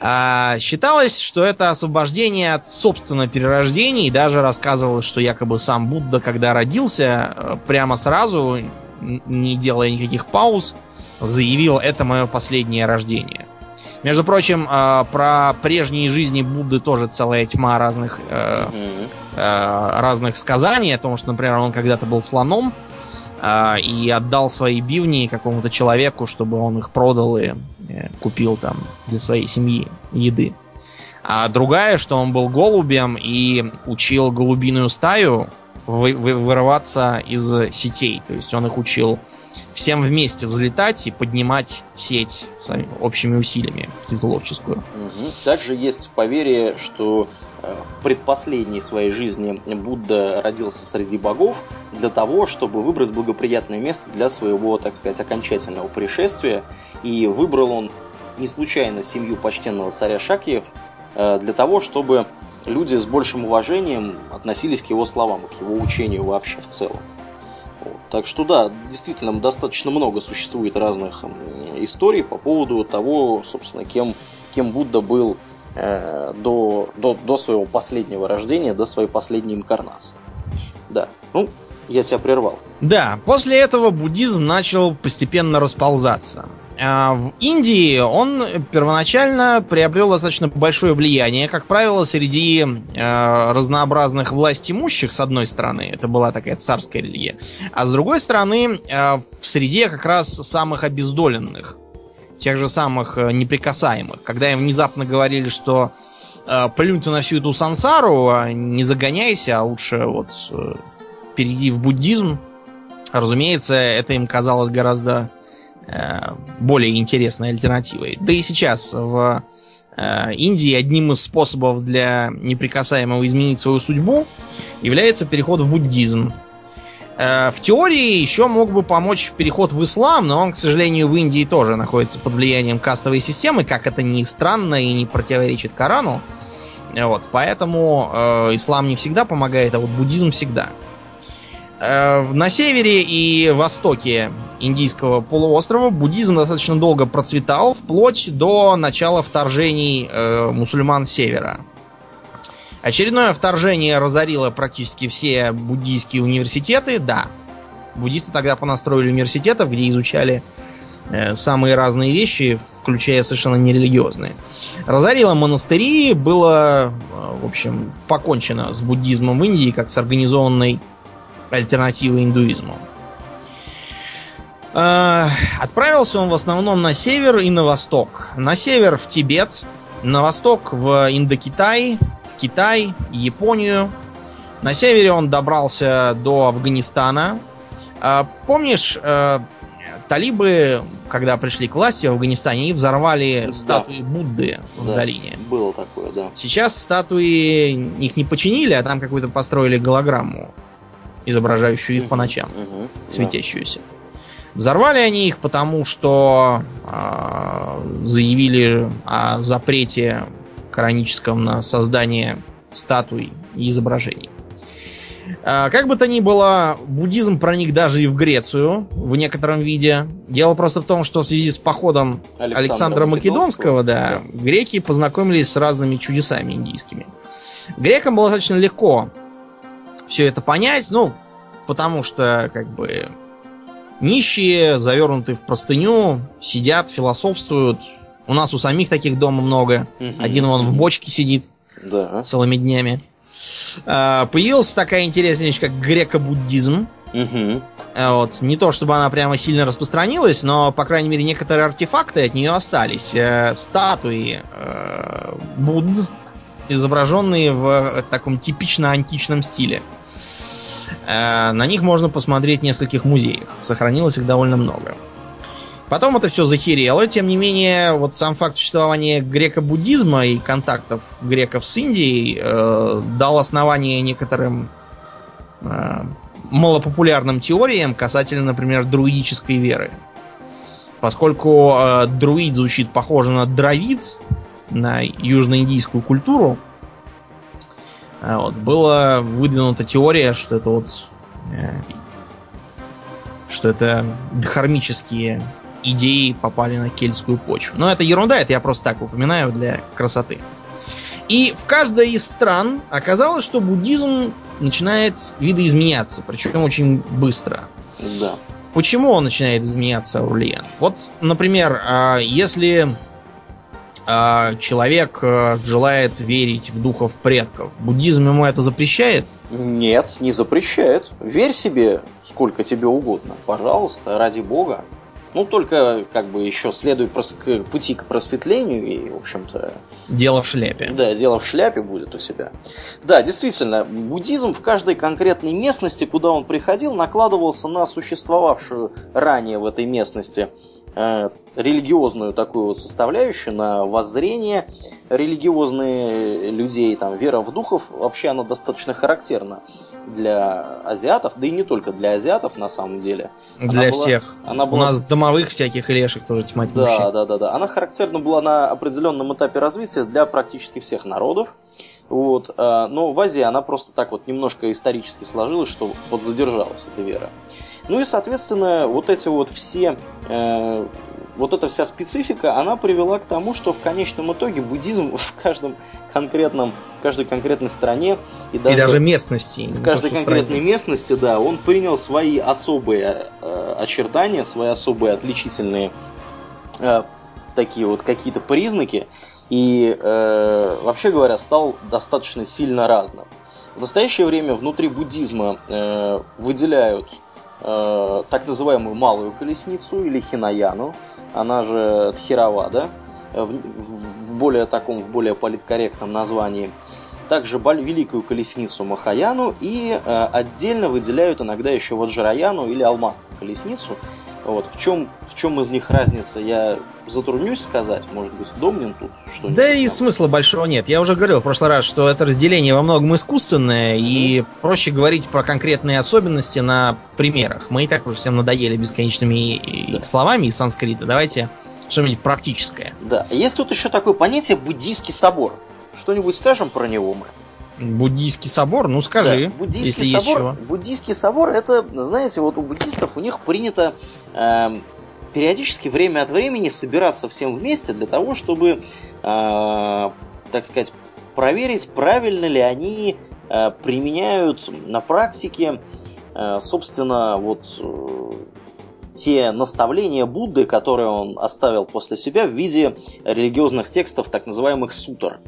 B: А, считалось, что это освобождение от собственного перерождения, и даже рассказывалось, что якобы сам Будда, когда родился, э, прямо сразу, не делая никаких пауз, заявил, это мое последнее рождение. Между прочим, э, про прежние жизни Будды тоже целая тьма разных, э, разных сказаний о том, что, например, он когда-то был слоном э, и отдал свои бивни какому-то человеку, чтобы он их продал и э, купил там для своей семьи еды. А другая, что он был голубем и учил голубиную стаю вы- вы- вырываться из сетей. То есть он их учил всем вместе взлетать и поднимать сеть своими общими усилиями птицеловческую.
A: Мгм. Также есть поверье, что э, в предпоследней своей жизни Будда родился среди богов для того, чтобы выбрать благоприятное место для своего, так сказать, окончательного пришествия. И выбрал он не случайно семью почтенного царя Шакиев э, для того, чтобы люди с большим уважением относились к его словам, к его учению вообще в целом. Так что да, действительно достаточно много существует разных историй по поводу того, собственно, кем, кем Будда был э, до, до, до своего последнего рождения, до своей последней инкарнации. Да, ну, я тебя прервал.
B: Да, после этого буддизм начал постепенно расползаться. А В Индии он первоначально приобрел достаточно большое влияние, как правило, среди э, разнообразных власть имущих, с одной стороны, это была такая царская религия, а с другой стороны, э, в среде как раз самых обездоленных, тех же самых э, неприкасаемых. Когда им внезапно говорили, что э, плюнь ты на всю эту сансару, а не загоняйся, а лучше вот э, перейди в буддизм, разумеется, это им казалось гораздо э, более интересной альтернативой. Да и сейчас в э, Индии одним из способов для неприкасаемого изменить свою судьбу является переход в буддизм. Э, в теории еще мог бы помочь переход в ислам, но он, к сожалению, в Индии тоже находится под влиянием кастовой системы, как это ни странно и не противоречит Корану. Вот, поэтому э, ислам не всегда помогает, а вот буддизм всегда. Э, На севере и востоке индийского полуострова буддизм достаточно долго процветал, вплоть до начала вторжений э, мусульман севера. Очередное вторжение разорило практически все буддийские университеты, да. Буддисты тогда понастроили университетов, где изучали э, самые разные вещи, включая совершенно нерелигиозные. Разорило монастыри, было, э, в общем, покончено с буддизмом в Индии, как с организованной альтернативой индуизму. Э, Отправился он в основном на север и на восток. На север в Тибет, на восток в Индокитай, в Китай, Японию. На севере он добрался до Афганистана. А, Помнишь, э, талибы, когда пришли к власти в Афганистане, они взорвали
A: Да.
B: статуи Будды в
A: Да,
B: долине.
A: Было такое, да.
B: Сейчас статуи их не починили, а там какую-то построили голограмму, изображающую их по ночам,
A: да.
B: светящуюся. Взорвали они их, потому что а, заявили о запрете кораническом на создание статуй и изображений. А, Как бы то ни было, буддизм проник даже и в Грецию в некотором виде. Дело просто в том, что в связи с походом
A: Александра
B: Александра Македонского, да,
A: да.
B: греки познакомились с разными чудесами индийскими. Грекам было достаточно легко все это понять, ну, потому что, как бы, нищие, завернутые в простыню, сидят, философствуют. У нас у самих таких дома много. Один вон в бочке сидит
A: Да.
B: целыми днями. А, Появилась такая интересная вещь, как греко-буддизм. А Вот. Не то, чтобы она прямо сильно распространилась, но, по крайней мере, некоторые артефакты от нее остались. Э, статуи э, Будд, изображенные в таком типично античном стиле. Э, на них можно посмотреть в нескольких музеях. Сохранилось их довольно много. Потом это все захерело. Тем не менее, вот сам факт существования греко-буддизма и контактов греков с Индией э, дал основание некоторым э, малопопулярным теориям касательно, например, друидической веры. Поскольку э, друид звучит похоже на дровид, на южноиндийскую культуру, э, вот, была выдвинута теория, что это вот э, что это дхармические идеи попали на кельтскую почву. Но это ерунда, это я просто так упоминаю для красоты. И в каждой из стран оказалось, что буддизм начинает видоизменяться, причем очень быстро.
A: Да.
B: Почему он начинает изменяться, Урлиен? Вот, например, а, если а, человек э, желает верить в духов предков, буддизм ему это запрещает?
A: Нет, не запрещает. Верь себе сколько тебе угодно. Пожалуйста, ради бога. Ну, только как бы еще следуй к пути к просветлению и, в общем-то...
B: Дело в шляпе.
A: Да, дело в шляпе будет у себя. Да, действительно, буддизм в каждой конкретной местности, куда он приходил, накладывался на существовавшую ранее в этой местности религиозную такую вот составляющую, на воззрение религиозные людей, там, вера в духов, вообще она достаточно характерна для азиатов, да и не только для азиатов на самом деле.
B: Для она всех. Была, она была... У нас домовых всяких лешек тоже тьма
A: Да, да, да, да. Она характерна была на определенном этапе развития для практически всех народов. Вот, а, но в Азии она просто так вот немножко исторически сложилась, что вот задержалась эта вера. Ну и, соответственно, вот эти вот все э, вот эта вся специфика, она привела к тому, что в конечном итоге буддизм в каждом конкретном, в каждой конкретной стране
B: и даже, и даже местности.
A: В каждой конкретной стране. местности, да, он принял свои особые э, очертания, свои особые отличительные э, такие вот какие-то признаки и, э, вообще говоря, стал достаточно сильно разным. В настоящее время внутри буддизма э, выделяют э, так называемую малую колесницу или хинаяну, она же Тхировада, в, в более таком, в более политкорректном названии. Также Великую Колесницу Махаяну и э, отдельно выделяют иногда еще вот Джараяну или Алмазную Колесницу. Вот. В, чем, в чем из них разница, я затруднюсь сказать. Может быть, Домнин тут что-нибудь.
B: Да и смысла большого нет. Я уже говорил в прошлый раз, что это разделение во многом искусственное, mm-hmm. и проще говорить про конкретные особенности на примерах. Мы и так уже всем надоели бесконечными да. словами из санскрита. Давайте что-нибудь практическое.
A: Да. Есть тут еще такое понятие буддийский собор. Что-нибудь скажем про него мы?
B: Буддийский собор? Ну скажи,
A: да, буддийский если собор, есть чего. Буддийский собор, это, знаете, вот у буддистов у них принято э, периодически время от времени собираться всем вместе для того, чтобы, э, так сказать, проверить, правильно ли они э, применяют на практике, э, собственно, вот э, те наставления Будды, которые он оставил после себя в виде религиозных текстов, так называемых сутр.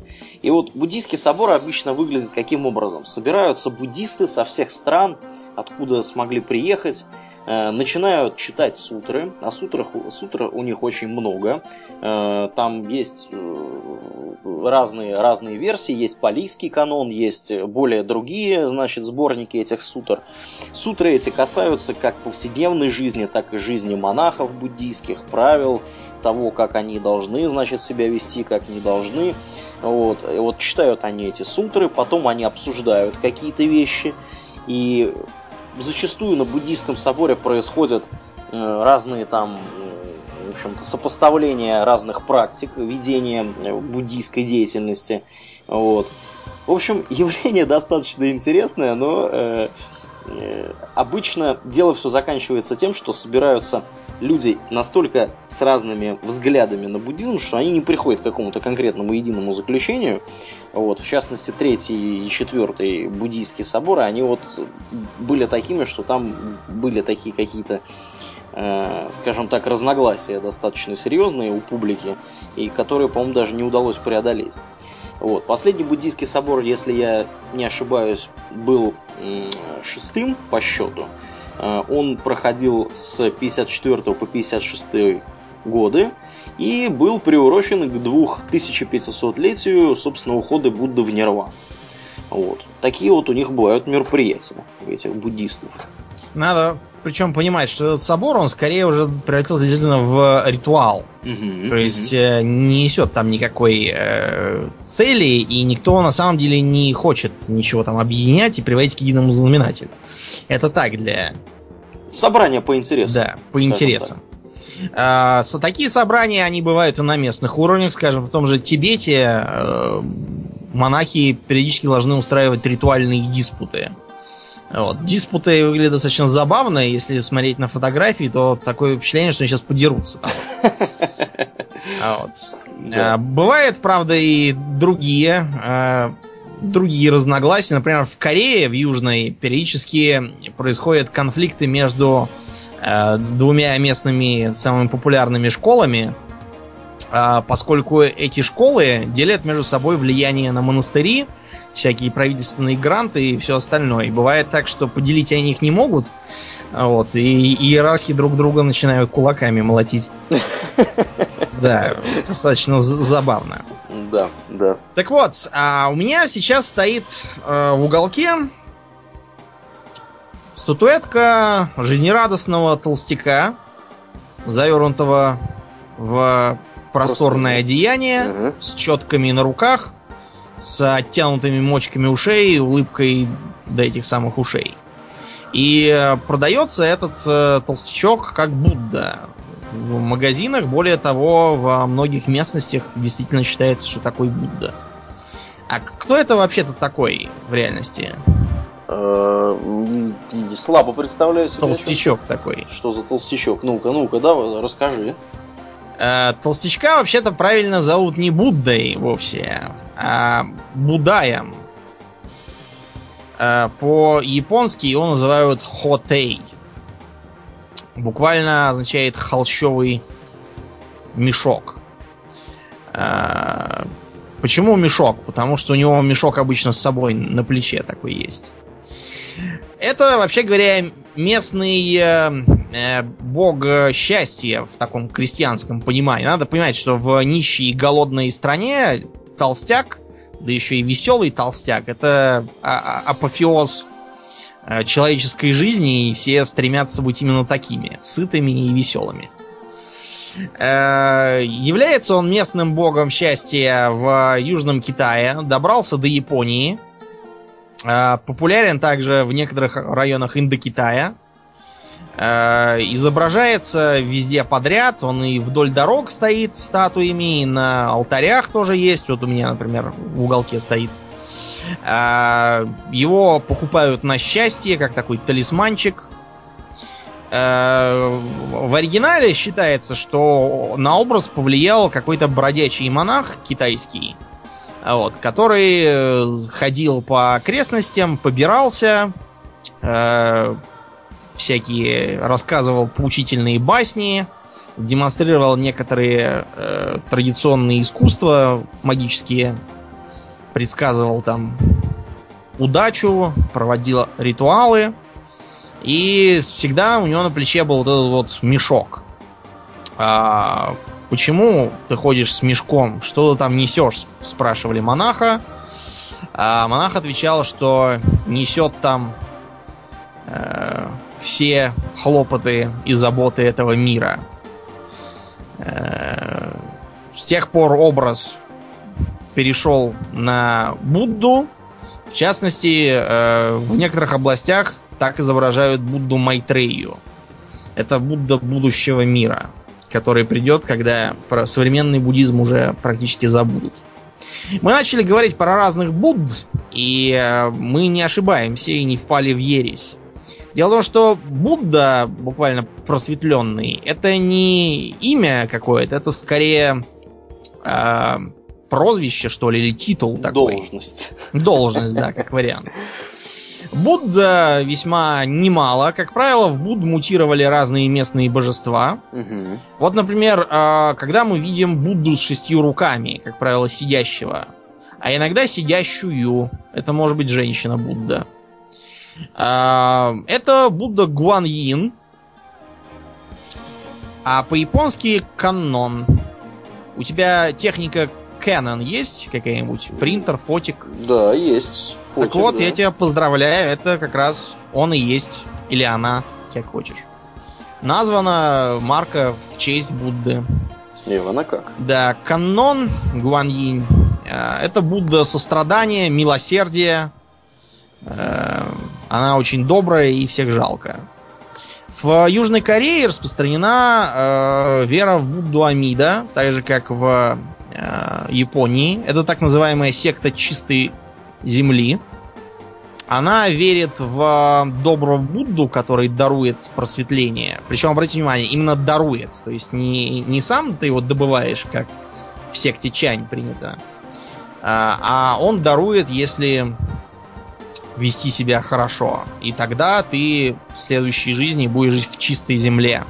A: И вот буддийский собор обычно выглядит каким образом? Собираются буддисты со всех стран, откуда смогли приехать, э, начинают читать сутры, а сутрах, сутр у них очень много. Э, там есть э, разные, разные версии, есть палийский канон, есть более другие, значит, сборники этих сутр. Сутры эти касаются как повседневной жизни, так и жизни монахов буддийских, правил, того, как они должны, значит, себя вести, как не должны. Вот. И вот читают они эти сутры, потом они обсуждают какие-то вещи. И зачастую на буддийском соборе происходят э, разные там в общем-то, сопоставления разных практик ведения э, буддийской деятельности. Вот. В общем, явление достаточно интересное, но э, э, обычно дело все заканчивается тем, что собираются люди настолько с разными взглядами на буддизм, что они не приходят к какому-то конкретному единому заключению. Вот, в частности, третий и четвертый буддийские соборы, они вот были такими, что там были такие какие-то Э, скажем так, разногласия достаточно серьезные у публики, и которые, по-моему, даже не удалось преодолеть. Вот. Последний буддийский собор, если я не ошибаюсь, был шестым по счету. Э, он проходил с 54 по 56 годы и был приурочен к 2500-летию, собственно, ухода Будды в Нирвану. Вот. Такие вот у них бывают мероприятия, у этих буддистов.
B: Надо причем понимать, что этот собор, он скорее уже превратился действительно в ритуал. Угу, То есть угу. не несет там никакой э, цели, и никто на самом деле не хочет ничего там объединять и приводить к единому знаменателю. Это так для...
A: Собрания по интересам.
B: Да, по интересам. А, со, такие собрания, они бывают и на местных уровнях, скажем, в том же Тибете э, монахи периодически должны устраивать ритуальные диспуты. Вот. Диспуты выглядят достаточно забавно. Если смотреть на фотографии, то такое впечатление, что они сейчас подерутся. Вот. А, бывает, правда, и другие а, другие разногласия. Например, в Корее, в Южной, периодически происходят конфликты между а, двумя местными самыми популярными школами, поскольку эти школы делят между собой влияние на монастыри, всякие правительственные гранты и все остальное. И бывает так, что поделить они их не могут, вот, и иерархи друг друга начинают кулаками молотить. Да, достаточно забавно.
A: Да, да.
B: Так вот, а у меня сейчас стоит э, в уголке статуэтка жизнерадостного толстяка, завернутого в просторное одеяние, угу. с четками на руках, с оттянутыми мочками ушей, улыбкой до этих самых ушей. И э, продается этот э, толстячок как Будда в магазинах. Более того, во многих местностях действительно считается, что такой Будда. А кто это вообще-то такой в реальности?
A: Э, слабо представляю себе.
B: Толстячок такой.
A: Что за толстячок? Ну-ка, ну-ка, давай, расскажи.
B: Толстячка вообще-то правильно зовут не Буддой вовсе, а, Будаем. По-японски его называют Хотей. Буквально означает холщовый мешок. А, почему мешок? Потому что у него мешок обычно с собой на плече такой есть. Это, вообще говоря, местный э, э, бог счастья в таком крестьянском понимании. Надо понимать, что в нищей и голодной стране толстяк, да еще и веселый толстяк, это а, а, апофеоз э, человеческой жизни, и все стремятся быть именно такими, сытыми и веселыми. Э, является он местным богом счастья в Южном Китае, добрался до Японии, э, популярен также в некоторых районах Индокитая, изображается везде подряд. Он и вдоль дорог стоит статуями, и на алтарях тоже есть. Вот у меня, например, в уголке стоит. Э, его покупают на счастье, как такой талисманчик. Э, в оригинале считается, что на образ повлиял какой-то бродячий монах китайский, вот, который ходил по окрестностям, побирался, всякие рассказывал поучительные басни, демонстрировал некоторые э, традиционные искусства магические, предсказывал там удачу, проводил ритуалы. И всегда у него на плече был вот этот вот мешок. А, почему ты ходишь с мешком? Что ты там несешь? Спрашивали монаха. А монах отвечал, что несет там э, все хлопоты и заботы этого мира. Э, с тех пор образ перешел на Будду. В частности, э, в некоторых областях так изображают Будду Майтрею. Это Будда будущего мира, который придет, когда про современный буддизм уже практически забудут. Мы начали говорить про разных Будд, и э, мы не ошибаемся и не впали в ересь. Дело в том, что Будда, буквально просветленный, это не имя какое-то, это скорее э, прозвище, что ли, или титул такой.
A: Должность.
B: Должность, да, как вариант. Будда весьма немало. Как правило, в Будду мутировали разные местные божества. Угу. Вот, например, э, когда мы видим Будду с шестью руками, как правило, сидящего, а иногда сидящую, это может быть женщина Будда. А, это Будда Гуан Йин. А по-японски канон. У тебя техника Canon есть какая-нибудь? Принтер, фотик?
A: Да, есть.
B: Фотик, так вот, да. я тебя поздравляю, это как раз он и есть. Или она, как хочешь. Названа марка в честь Будды.
A: И она как?
B: Да, канон Гуаньинь. Э, это Будда сострадания, милосердия. Э, она очень добрая и всех жалко. В Южной Корее распространена э, вера в Будду Амида, так же как в э, Японии. Это так называемая секта чистой земли. Она верит в доброго Будду, который дарует просветление. Причем, обратите внимание, именно дарует. То есть не, не сам ты его добываешь, как в секте Чань принято, а, а он дарует, если вести себя хорошо. И тогда ты в следующей жизни будешь жить в чистой земле,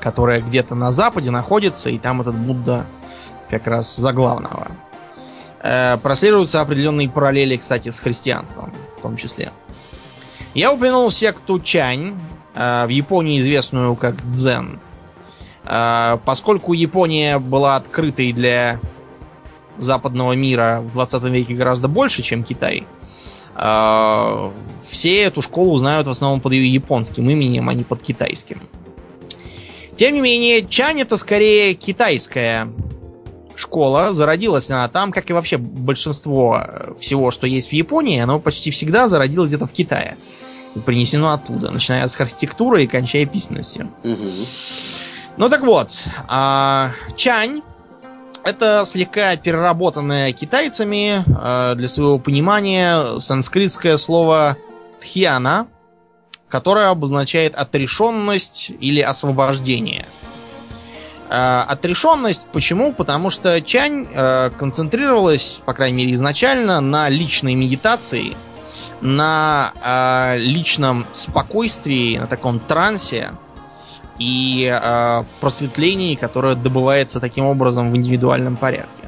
B: которая где-то на западе находится, и там этот Будда как раз за главного. Э, прослеживаются определенные параллели, кстати, с христианством в том числе. Я упомянул секту Чань, э, в Японии известную как Дзен. Э, поскольку Япония была открытой для западного мира в 20 веке гораздо больше, чем Китай, а, все эту школу знают в основном под ее японским именем, а не под китайским. Тем не менее, Чань это скорее китайская школа. Зародилась она там, как и вообще большинство всего, что есть в Японии, оно почти всегда зародилось где-то в Китае. И принесено оттуда, начиная с архитектуры и кончая письменностью. Угу. Ну так вот, а, Чань это слегка переработанное китайцами э, для своего понимания санскритское слово тхьяна, которое обозначает отрешенность или освобождение. Э, отрешенность почему? Потому что Чань э, концентрировалась, по крайней мере изначально, на личной медитации, на личном спокойствии, на таком трансе, и э, просветлении, которое добывается таким образом в индивидуальном порядке.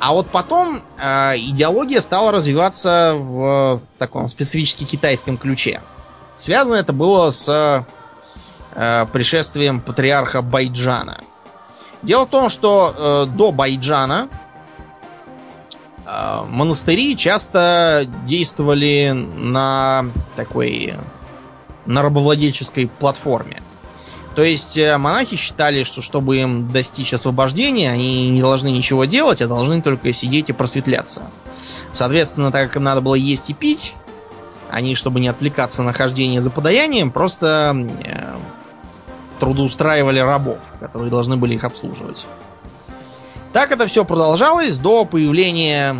B: А вот потом э, идеология стала развиваться в таком специфически китайском ключе. Связано это было с э, пришествием патриарха Байджана. Дело в том, что э, до Байджана э, монастыри часто действовали на такой на рабовладельческой платформе. То есть э, монахи считали, что чтобы им достичь освобождения, они не должны ничего делать, а должны только сидеть и просветляться. Соответственно, так как им надо было есть и пить, они, чтобы не отвлекаться на хождение за подаянием, просто э, трудоустраивали рабов, которые должны были их обслуживать. Так это все продолжалось до появления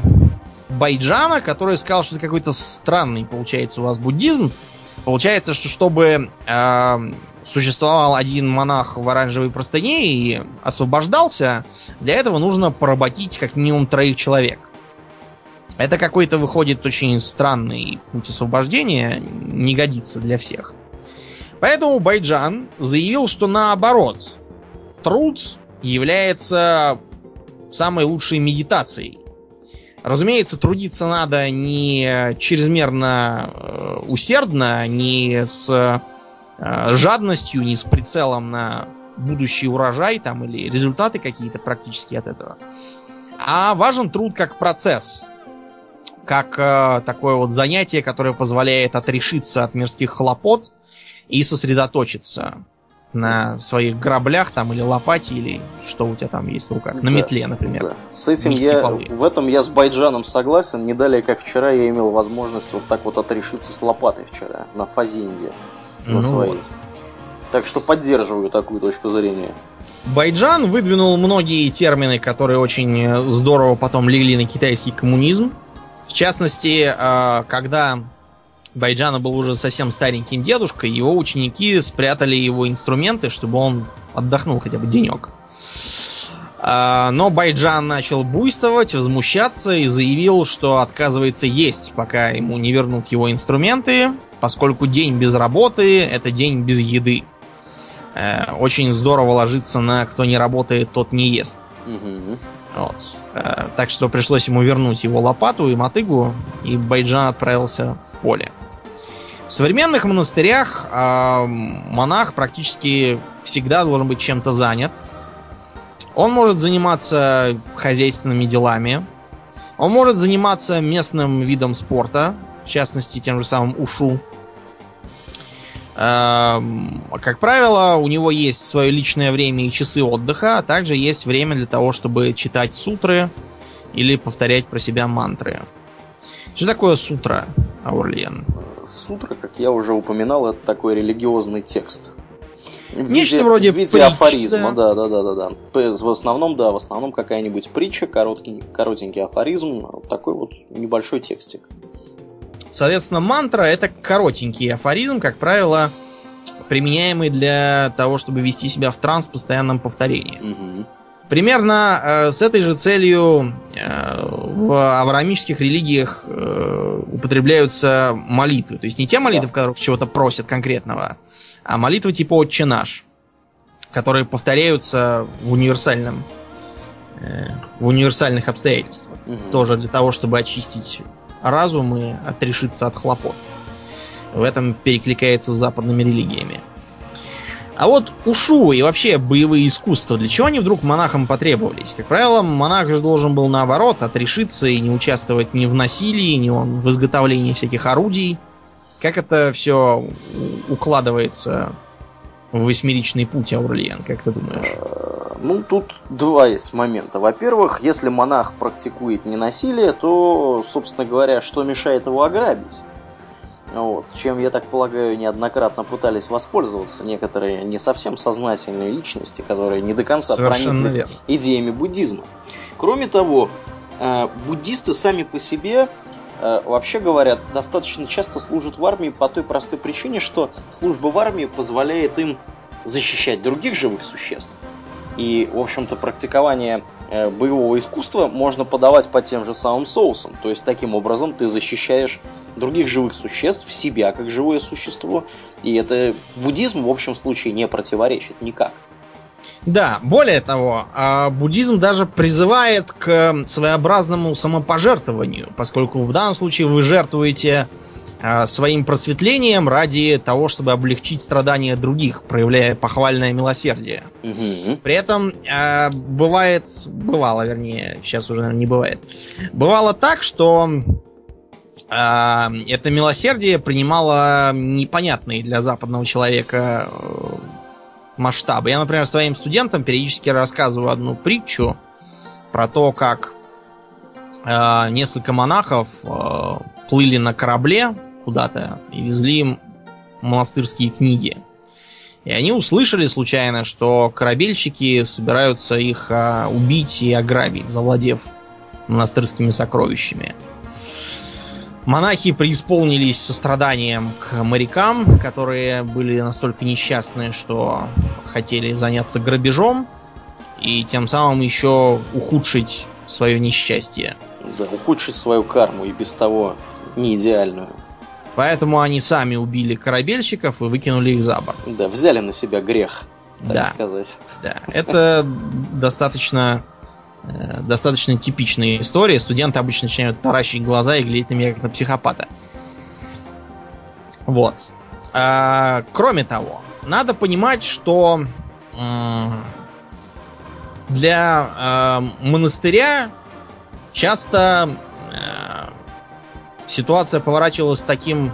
B: Байджана, который сказал, что это какой-то странный, получается, у вас буддизм. Получается, что чтобы э, существовал один монах в оранжевой простыне и освобождался, для этого нужно поработить как минимум троих человек. Это какой-то выходит очень странный путь освобождения, не годится для всех. Поэтому Байджан заявил, что наоборот, труд является самой лучшей медитацией. Разумеется, трудиться надо не чрезмерно э, усердно, не с жадностью, не с прицелом на будущий урожай там или результаты какие-то практически от этого. А важен труд как процесс, как э, такое вот занятие, которое позволяет отрешиться от мирских хлопот и сосредоточиться на своих граблях там или лопате или что у тебя там есть в руках, на да, метле, например. Да.
A: С этим я полы. в этом я с Байджаном согласен. Не далее, как вчера, я имел возможность вот так вот отрешиться с лопатой вчера на Фазенде на ну свои. Вот. Так что поддерживаю такую точку зрения.
B: Байджан выдвинул многие термины, которые очень здорово потом легли на китайский коммунизм. В частности, а, когда Байджана был уже совсем стареньким дедушкой, его ученики спрятали его инструменты, чтобы он отдохнул хотя бы денек. А, но Байджан начал буйствовать, возмущаться и заявил, что отказывается есть, пока ему не вернут его инструменты, поскольку день без работы – это день без еды. Э, очень здорово ложиться на «кто не работает, тот не ест». Угу. Вот. Э, так что пришлось ему вернуть его лопату и мотыгу, и Байджан отправился в поле. В современных монастырях э, монах практически всегда должен быть чем-то занят. Он может заниматься хозяйственными делами. Он может заниматься местным видом спорта, в частности, тем же самым ушу. Эм, как правило, у него есть свое личное время и часы отдыха, а также есть время для того, чтобы читать сутры или повторять про себя мантры. Что такое сутра, Аурлиен?
A: Сутра, как я уже упоминал, это такой религиозный текст.
B: В Нечто виде, вроде
A: в виде притч, афоризма, да. да, да, да, да. В основном, да, в основном какая-нибудь притча, короткий, коротенький афоризм, такой вот небольшой текстик.
B: Соответственно, мантра это коротенький афоризм, как правило, применяемый для того, чтобы вести себя в транс в постоянном повторении. Угу. Примерно э, с этой же целью э, в авраамических религиях э, употребляются молитвы. То есть не те молитвы, в которых чего-то просят конкретного, а молитвы типа «Отче наш», которые повторяются в универсальном э, в универсальных обстоятельствах. Угу. Тоже для того, чтобы очистить разум и отрешиться от хлопот. В этом перекликается с западными религиями. А вот ушу и вообще боевые искусства, для чего они вдруг монахам потребовались? Как правило, монах же должен был наоборот отрешиться и не участвовать ни в насилии, ни в изготовлении всяких орудий. Как это все укладывается в восьмеричный путь, Аурлиен, как ты думаешь? Э,
A: ну, тут два есть момента. Во-первых, если монах практикует ненасилие, то, собственно говоря, что мешает его ограбить? Вот, чем, я так полагаю, неоднократно пытались воспользоваться некоторые не совсем сознательные личности, которые не до конца Совершенно прониклись верно. идеями буддизма. Кроме того, э, буддисты сами по себе, вообще говоря, достаточно часто служат в армии по той простой причине, что служба в армии позволяет им защищать других живых существ. И, в общем-то, практикование э, боевого искусства можно подавать по тем же самым соусам. То есть, таким образом ты защищаешь других живых существ, себя как живое существо. И это буддизм в общем случае не противоречит никак.
B: Да, более того, а, буддизм даже призывает к своеобразному самопожертвованию, поскольку в данном случае вы жертвуете а, своим просветлением ради того, чтобы облегчить страдания других, проявляя похвальное милосердие. Угу. При этом э, бывает, бывало, вернее, сейчас уже наверное, не бывает, бывало так, что э, это милосердие принимало непонятные для западного человека э, масштабы. Я, например, своим студентам периодически рассказываю одну притчу про то, как э, несколько монахов э, плыли на корабле куда-то и везли им монастырские книги. И они услышали случайно, что корабельщики собираются их а, убить и ограбить, завладев монастырскими сокровищами. Монахи преисполнились состраданием к морякам, которые были настолько несчастны, что хотели заняться грабежом и тем самым еще ухудшить свое несчастье.
A: Да, ухудшить свою карму и без того не идеальную.
B: Поэтому они сами убили корабельщиков и выкинули их за борт.
A: Да, взяли на себя грех, так
B: да.
A: сказать.
B: Да, это достаточно достаточно типичная история. Студенты обычно начинают таращить глаза и глядеть на меня как на психопата. Вот. А, кроме того, надо понимать, что для э, монастыря часто э, ситуация поворачивалась таким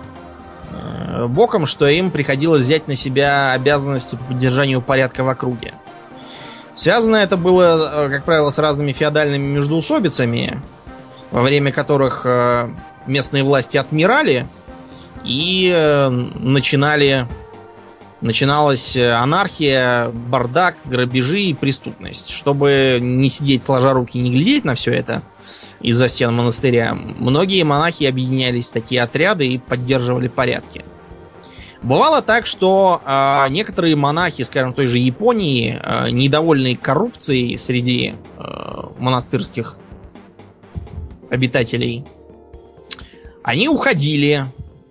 B: э, боком, что им приходилось взять на себя обязанности по поддержанию порядка в округе. Связано это было, э, как правило, с разными феодальными междоусобицами, во время которых э, местные власти отмирали и э, начинали начиналась анархия, бардак, грабежи и преступность. Чтобы не сидеть сложа руки и не глядеть на все это, из-за стен монастыря, многие монахи объединялись в такие отряды и поддерживали порядки. Бывало так, что э, некоторые монахи, скажем, той же Японии, э, недовольные коррупцией среди э, монастырских обитателей, они уходили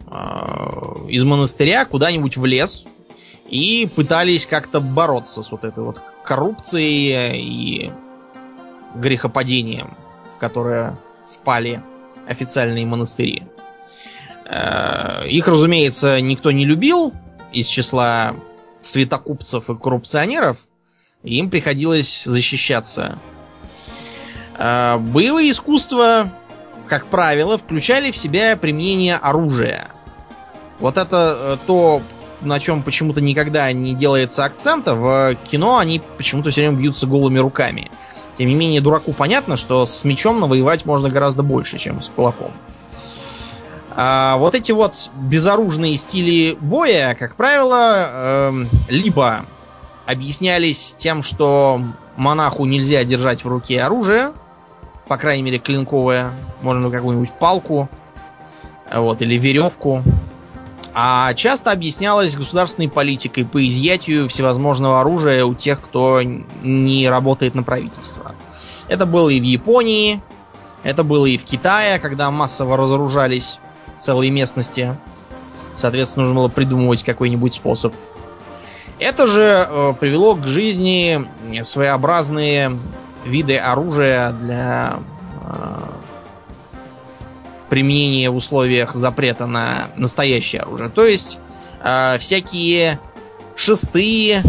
B: э, из монастыря куда-нибудь в лес и пытались как-то бороться с вот этой вот коррупцией и грехопадением в которое впали официальные монастыри. Э, их, разумеется, никто не любил из числа светокупцев и коррупционеров, им приходилось защищаться. А, боевые искусства, как правило, включали в себя применение оружия. Вот это э, то, на чем почему-то никогда не делается акцента. В кино они почему-то все время бьются голыми руками. Тем не менее, дураку понятно, что с мечом навоевать можно гораздо больше, чем с кулаком. А вот эти вот безоружные стили боя, как правило, э, либо объяснялись тем, что монаху нельзя держать в руке оружие, по крайней мере, клинковое, можно какую-нибудь палку, вот, или веревку. А часто объяснялось государственной политикой по изъятию всевозможного оружия у тех, кто не работает на правительство. Это было и в Японии, это было и в Китае, когда массово разоружались целые местности. Соответственно, нужно было придумывать какой-нибудь способ. Это же э, привело к жизни своеобразные виды оружия для э, применения в условиях запрета на настоящее оружие. То есть э, всякие шестые,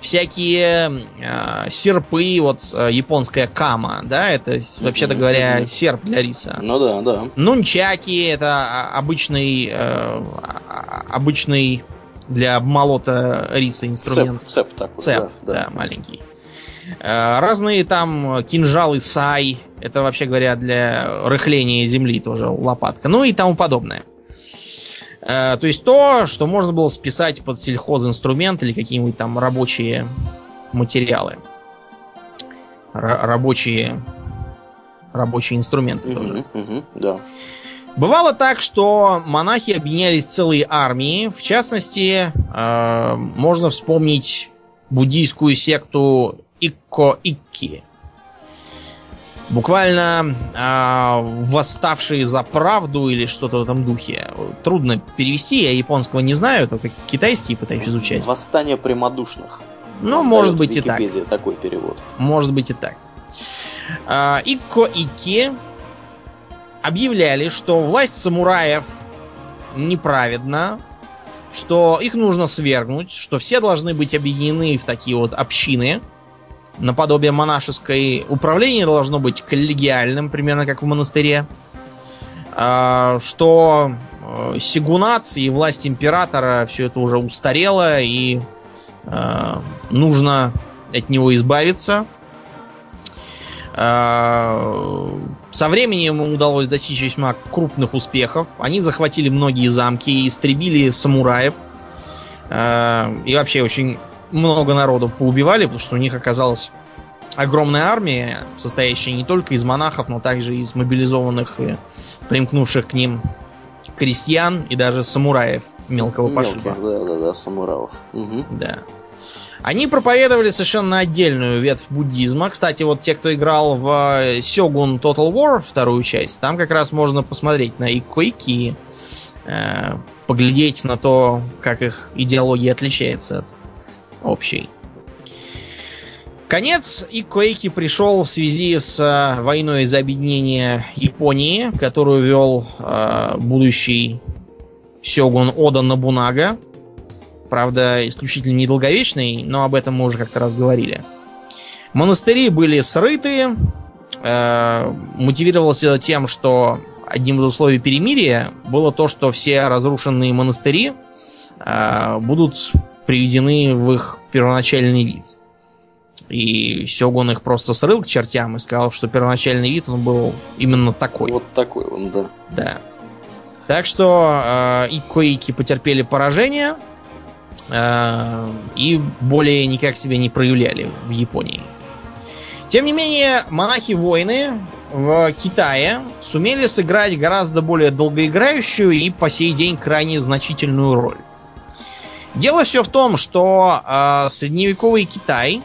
B: всякие э, серпы, вот э, японская кама, да, это, вообще-то говоря, серп для риса.
A: Ну да, да.
B: Нунчаки, это а, обычный, э, а, обычный для обмолота риса инструмент.
A: Цеп, цеп такой.
B: Цеп, да, да. да маленький. Э, разные там кинжалы сай, это вообще говоря для рыхления земли тоже лопатка, ну и тому подобное. Э, то есть то, что можно было списать под сельхозинструмент или какие-нибудь там рабочие материалы. Р- рабочие рабочие инструменты тоже.
A: Да.
B: Бывало так, что монахи объединялись в целые армии. В частности, э, можно вспомнить буддийскую секту Икко-Икки. Буквально э, восставшие за правду или что-то в этом духе. Трудно перевести, я японского не знаю, только китайский пытаюсь изучать.
A: Восстание прямодушных.
B: Ну, может быть и так.
A: такой перевод.
B: Может быть и так. Э, Икко-Икки объявляли, что власть самураев неправедна, что их нужно свергнуть, что все должны быть объединены в такие вот общины – наподобие монашеской управление должно быть коллегиальным, примерно как в монастыре. А, что э, сигунат и власть императора все это уже устарело и а, нужно от него избавиться. А, со временем им удалось достичь весьма крупных успехов. Они захватили многие замки, истребили самураев. И вообще очень много народу поубивали, потому что у них оказалась огромная армия, состоящая не только из монахов, но также из мобилизованных и примкнувших к ним крестьян и даже самураев мелкого пошиба.
A: да, да, да, самураев. Угу.
B: Да. Они проповедовали совершенно отдельную ветвь буддизма. Кстати, вот те, кто играл в Сёгун Total War, вторую часть, там как раз можно посмотреть на икойки, э, поглядеть на то, как их идеология отличается от общей. Конец Иккоэки пришел в связи с э, войной за объединение Японии, которую вел э, будущий сёгун Ода Набунага. Правда, исключительно недолговечный, но об этом мы уже как-то раз. Монастыри были срыты. Э, мотивировалось это тем, что одним из условий перемирия было то, что все разрушенные монастыри э, будут приведены в их первоначальный вид. И Сёгун их просто срыл к чертям и сказал, что первоначальный вид он был именно такой.
A: Вот такой он, да.
B: Да. Так что э, Иккоики потерпели поражение э, и более никак себя не проявляли в Японии. Тем не менее, монахи-воины в Китае сумели сыграть гораздо более долгоиграющую и по сей день крайне значительную роль. Дело все в том, что э, средневековый Китай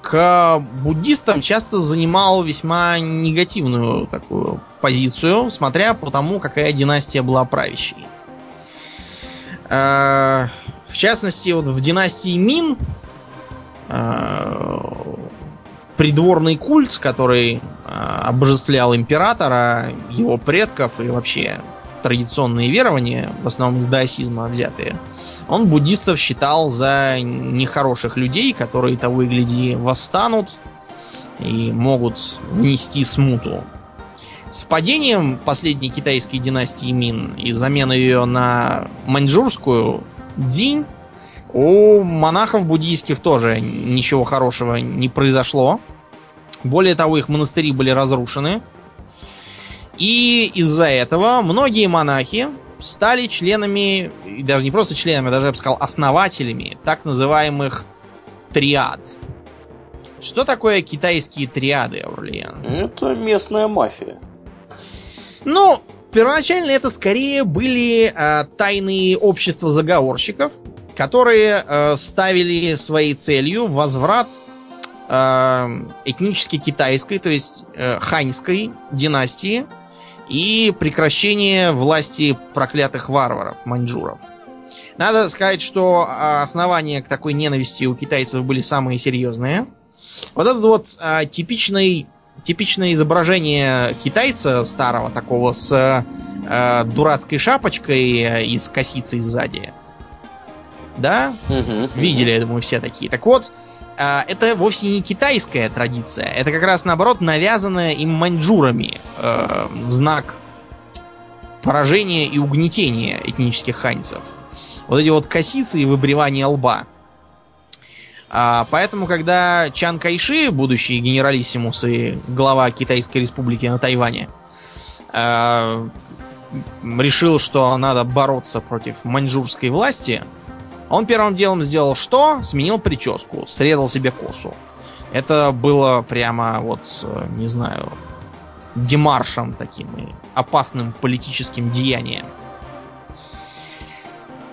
B: к буддистам часто занимал весьма негативную такую позицию, смотря по тому, какая династия была правящей. Э, в частности, вот в династии Мин э, придворный культ, который э, обожествлял императора, его предков и вообще традиционные верования, в основном из даосизма взятые, он буддистов считал за нехороших людей, которые того и гляди восстанут и могут внести смуту. С падением последней китайской династии Мин и заменой ее на маньчжурскую Дзинь у монахов буддийских тоже ничего хорошего не произошло. Более того, их монастыри были разрушены. И из-за этого многие монахи стали членами, и даже не просто членами, а даже, я бы сказал, основателями так называемых триад. Что такое китайские триады, Аурлиен?
A: Это местная мафия.
B: Ну, первоначально это скорее были э, тайные общества заговорщиков, которые э, ставили своей целью возврат э, этнически китайской, то есть э, ханьской династии и прекращение власти проклятых варваров, маньчжуров. Надо сказать, что а, основания к такой ненависти у китайцев были самые серьезные. Вот этот вот а, типичный, типичное изображение китайца старого, такого с а, дурацкой шапочкой и с косицей сзади. Да?
A: Угу,
B: Видели, я думаю, все такие. Так вот, а, это вовсе не китайская традиция. Это как раз наоборот навязанная им маньчжурами э, в знак поражения и угнетения этнических ханьцев. Вот эти вот косицы и выбривание лба. А, поэтому, когда Чан Кайши, будущий генералиссимус и глава Китайской республики на Тайване, э, решил, что надо бороться против маньчжурской власти, он первым делом сделал что? Сменил прическу, срезал себе косу. Это было прямо вот, не знаю, демаршем таким опасным политическим деянием.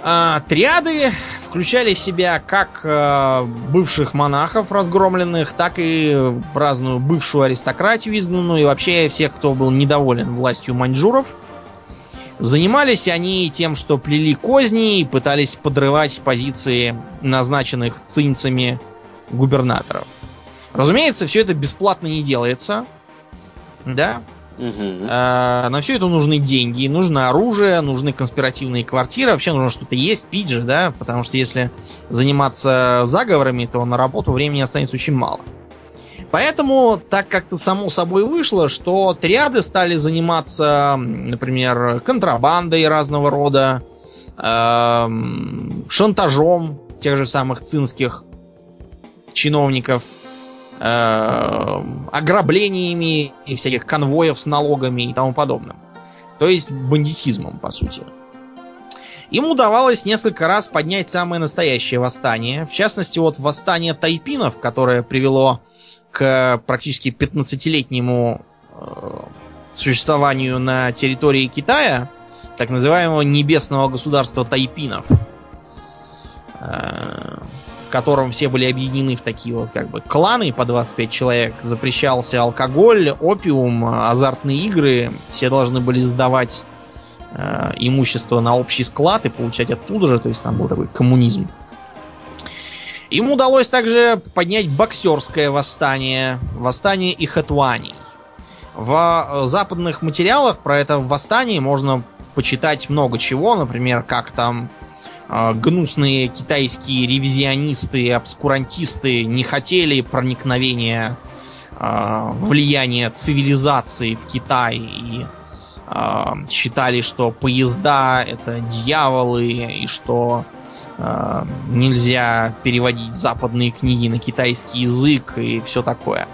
B: А, триады включали в себя как э, бывших монахов разгромленных, так и разную бывшую аристократию изгнанную и вообще всех, кто был недоволен властью маньчжуров. Занимались они тем, что плели козни и пытались подрывать позиции назначенных цинцами губернаторов. Разумеется, все это бесплатно не делается. Да?
A: Угу.
B: А, на все это нужны деньги, нужно оружие, нужны конспиративные квартиры, вообще нужно что-то есть, пить же, да, потому что если заниматься заговорами, то на работу времени останется очень мало. Поэтому так как-то само собой вышло, что триады стали заниматься, например, контрабандой разного рода, эм, шантажом тех же самых цинских чиновников, эм, ограблениями и всяких конвоев с налогами и тому подобным. То есть бандитизмом, по сути. Им удавалось несколько раз поднять самое настоящее восстание. В частности, вот восстание тайпинов, которое привело к практически 15-летнему э, существованию на территории Китая, так называемого небесного государства тайпинов, э, в котором все были объединены в такие вот как бы кланы по 25 человек. Запрещался алкоголь, опиум, азартные игры. Все должны были сдавать э, имущество на общий склад и получать оттуда же. То есть там был такой коммунизм. Им удалось также поднять боксерское восстание, восстание Ихатуаней. В западных материалах про это восстание можно почитать много чего, например, как там э, гнусные китайские ревизионисты и обскурантисты не хотели проникновения э, влияния цивилизации в Китай и э, считали, что поезда это дьяволы и что э, нельзя переводить западные книги на китайский язык и все такое.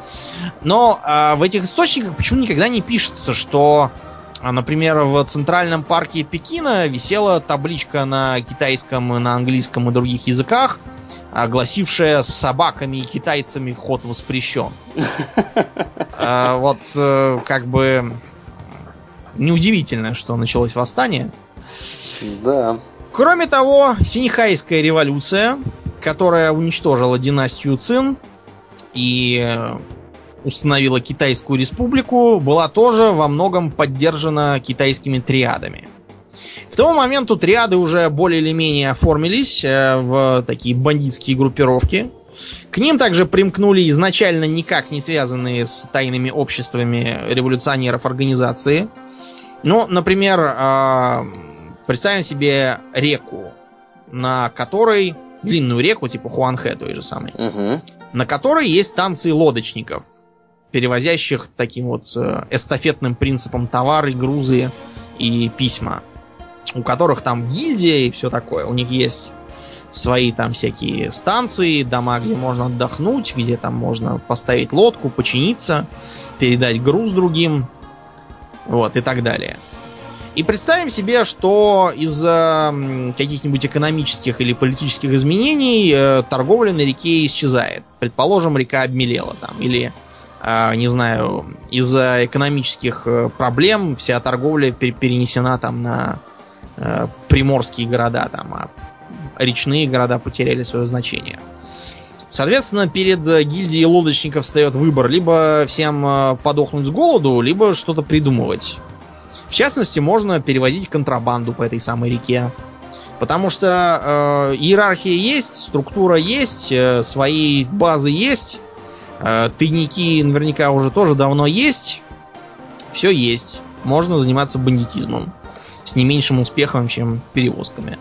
B: Но э, в этих источниках почему никогда не пишется, что, а, например, в центральном парке Пекина висела табличка на китайском, на английском и других языках, гласившая с собаками и китайцами вход воспрещен. Вот э, как бы неудивительно, что началось восстание.
A: Да.
B: Кроме того, Синьхайская революция, которая уничтожила династию Цин и установила Китайскую республику, была тоже во многом поддержана китайскими триадами. К тому моменту триады уже более или менее оформились э, в такие бандитские группировки. К ним также примкнули изначально никак не связанные с тайными обществами революционеров организации – Ну, например, э, представим себе реку, на которой длинную реку, типа Хуанхэ той же самой,
A: Угу.
B: на которой есть станции лодочников, перевозящих таким вот э, эстафетным принципом товары, грузы и письма, у которых там гильдия и все такое. У них есть свои там всякие станции, дома, где можно отдохнуть, где там можно поставить лодку, починиться, передать груз другим, вот, и так далее. И представим себе, что из-за м, каких-нибудь экономических или политических изменений э, торговля на реке исчезает. Предположим, река обмелела там, или, э, не знаю, из-за экономических э, проблем вся торговля пер- перенесена там на э, приморские города, там, а речные города потеряли свое значение. Соответственно, перед э, гильдией лодочников встает выбор либо всем э, подохнуть с голоду, либо что-то придумывать. В частности, можно перевозить контрабанду по этой самой реке. Потому что э, иерархия есть, структура есть, э, свои базы есть, э, тайники наверняка уже тоже давно есть. Все есть. Можно заниматься бандитизмом. С не меньшим успехом, чем перевозками.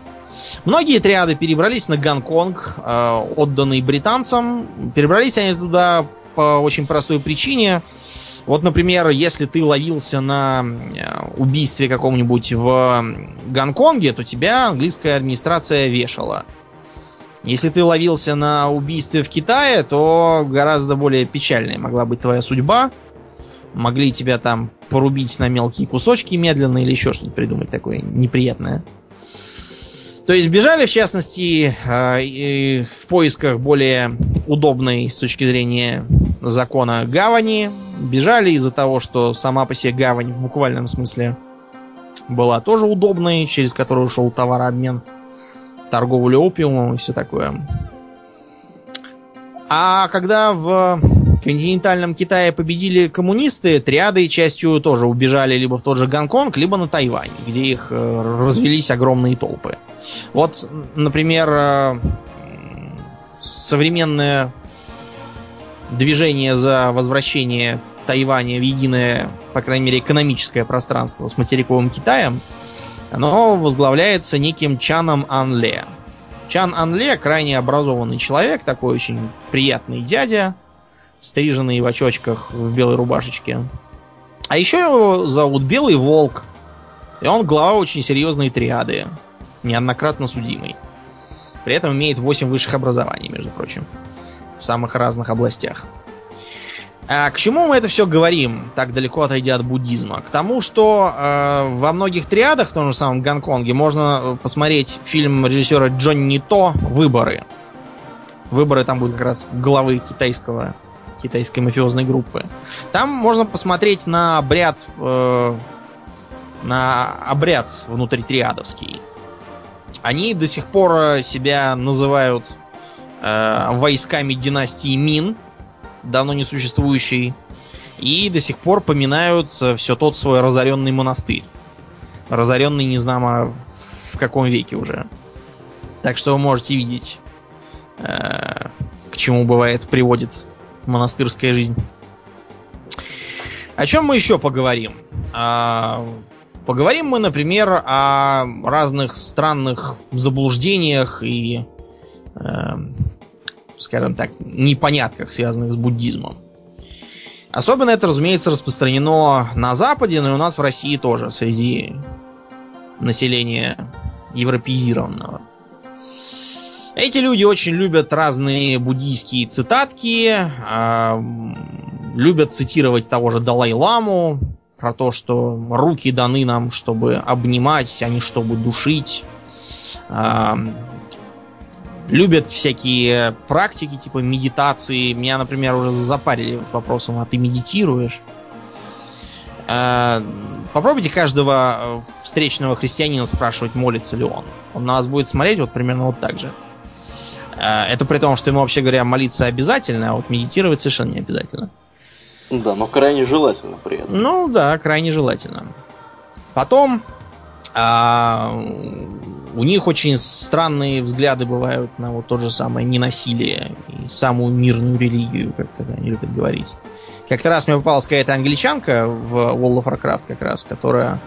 B: Многие триады перебрались на Гонконг, э, отданный британцам. Перебрались они туда по очень простой причине. Вот, например, если ты ловился на убийстве каком-нибудь в Гонконге, то тебя английская администрация вешала. Если ты ловился на убийстве в Китае, то гораздо более печальной могла быть твоя судьба. Могли тебя там порубить на мелкие кусочки медленно или еще что-нибудь придумать такое неприятное. То есть бежали, в частности, э, в поисках более удобной с точки зрения закона гавани. Бежали из-за того, что сама по себе гавань в буквальном смысле была тоже удобной, через которую шел товарообмен, торговля опиумом и все такое. А когда в континентальном Китае победили коммунисты, триады частью тоже убежали либо в тот же Гонконг, либо на Тайвань, где их э, развелись огромные толпы. Вот, например, э, современное движение за возвращение Тайваня в единое, по крайней мере, экономическое пространство с материковым Китаем, оно возглавляется неким Чаном Анле. Чан Анле крайне образованный человек, такой очень приятный дядя, стриженный в очочках в белой рубашечке. А еще его зовут Белый Волк. И он глава очень серьезной триады, неоднократно судимый. При этом имеет 8 высших образований, между прочим, в самых разных областях. А к чему мы это все говорим, так далеко отойдя от буддизма? К тому, что э, во многих триадах, в том же самом Гонконге, можно посмотреть фильм режиссера Джонни То «Выборы». Выборы там будут как раз главы китайского, китайской мафиозной группы. Там можно посмотреть на обряд, э, на обряд внутри триадовский. Они до сих пор себя называют э, войсками династии Мин, давно не существующий, и до сих пор поминают все тот свой разоренный монастырь. Разоренный не знамо в каком веке уже. Так что вы можете видеть, э, к чему бывает приводит монастырская жизнь. О чем мы еще поговорим? А, поговорим мы, например, о разных странных заблуждениях и э, скажем так, непонятках, связанных с буддизмом. Особенно это, разумеется, распространено на Западе, но и у нас в России тоже, среди населения европеизированного. Эти люди очень любят разные буддийские цитатки, э, любят цитировать того же Далай-ламу про то, что руки даны нам, чтобы обнимать, а не чтобы душить. Э, любят всякие практики, типа медитации. Меня, например, уже запарили вопросом, а ты медитируешь? Э, попробуйте каждого встречного христианина спрашивать, молится ли он. Он на вас будет смотреть вот примерно вот так же. Э, это при том, что ему, вообще говоря, молиться обязательно, а вот медитировать совершенно не обязательно.
A: Да, но крайне желательно при этом.
B: Ну да, крайне желательно. Потом а, у них очень странные взгляды бывают на вот тот же самое ненасилие и самую мирную религию, как это они любят говорить. Как-то раз мне попалась какая-то англичанка в World of Warcraft как раз, которая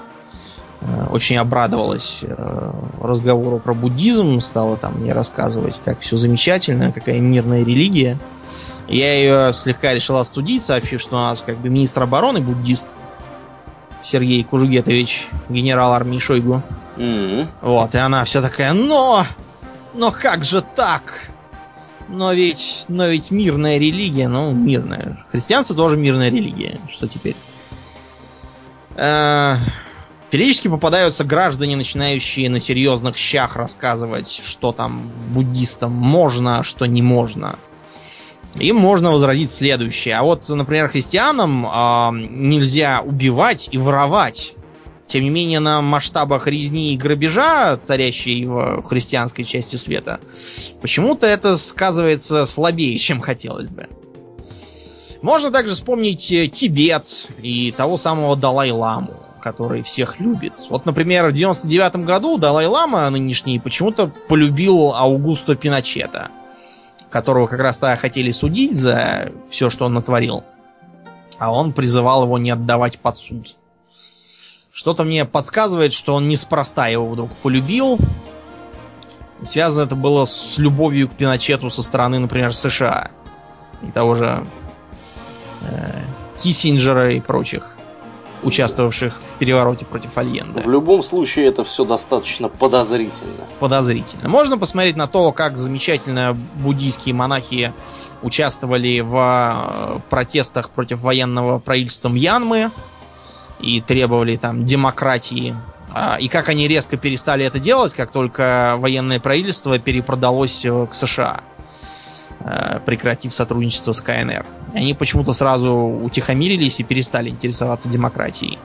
B: э, очень обрадовалась э, разговору про буддизм, стала там мне рассказывать, как все замечательно, какая мирная религия. Я ее слегка решила остудить, сообщив, что у нас как бы министр обороны буддист Сергей Кужугетович, генерал армии Шойгу. Mm-hmm. Вот, и она вся такая, но, но как же так? Но ведь, но ведь мирная религия, ну, мирная. Христианство тоже мирная религия. Что теперь? Э, периодически попадаются граждане, начинающие на серьезных щах рассказывать, что там буддистам можно, а что не можно. Им можно возразить следующее. А вот, например, христианам э, нельзя убивать и воровать. Тем не менее, на масштабах резни и грабежа, царящей в христианской части света, почему-то это сказывается слабее, чем хотелось бы. Можно также вспомнить э, Тибет и того самого Далай-ламу, который всех любит. Вот, например, в 99 году Далай-лама нынешний почему-то полюбил Аугусто Пиночета, которого как раз тогда хотели судить за все, что он натворил. А он призывал его не отдавать под суд. Что-то мне подсказывает, что он неспроста его вдруг полюбил. Связано это было с любовью к Пиночету со стороны, например, США. И того же э, Киссинджера и прочих, участвовавших в перевороте против Альенда.
A: В любом случае это все достаточно подозрительно.
B: Подозрительно. Можно посмотреть на то, как замечательно буддийские монахи участвовали в э, протестах против военного правительства Мьянмы и требовали там демократии. А, и как они резко перестали это делать, как только военное правительство перепродалось э, к США, э, прекратив сотрудничество с КНР. Они почему-то сразу утихомирились и перестали интересоваться демократией.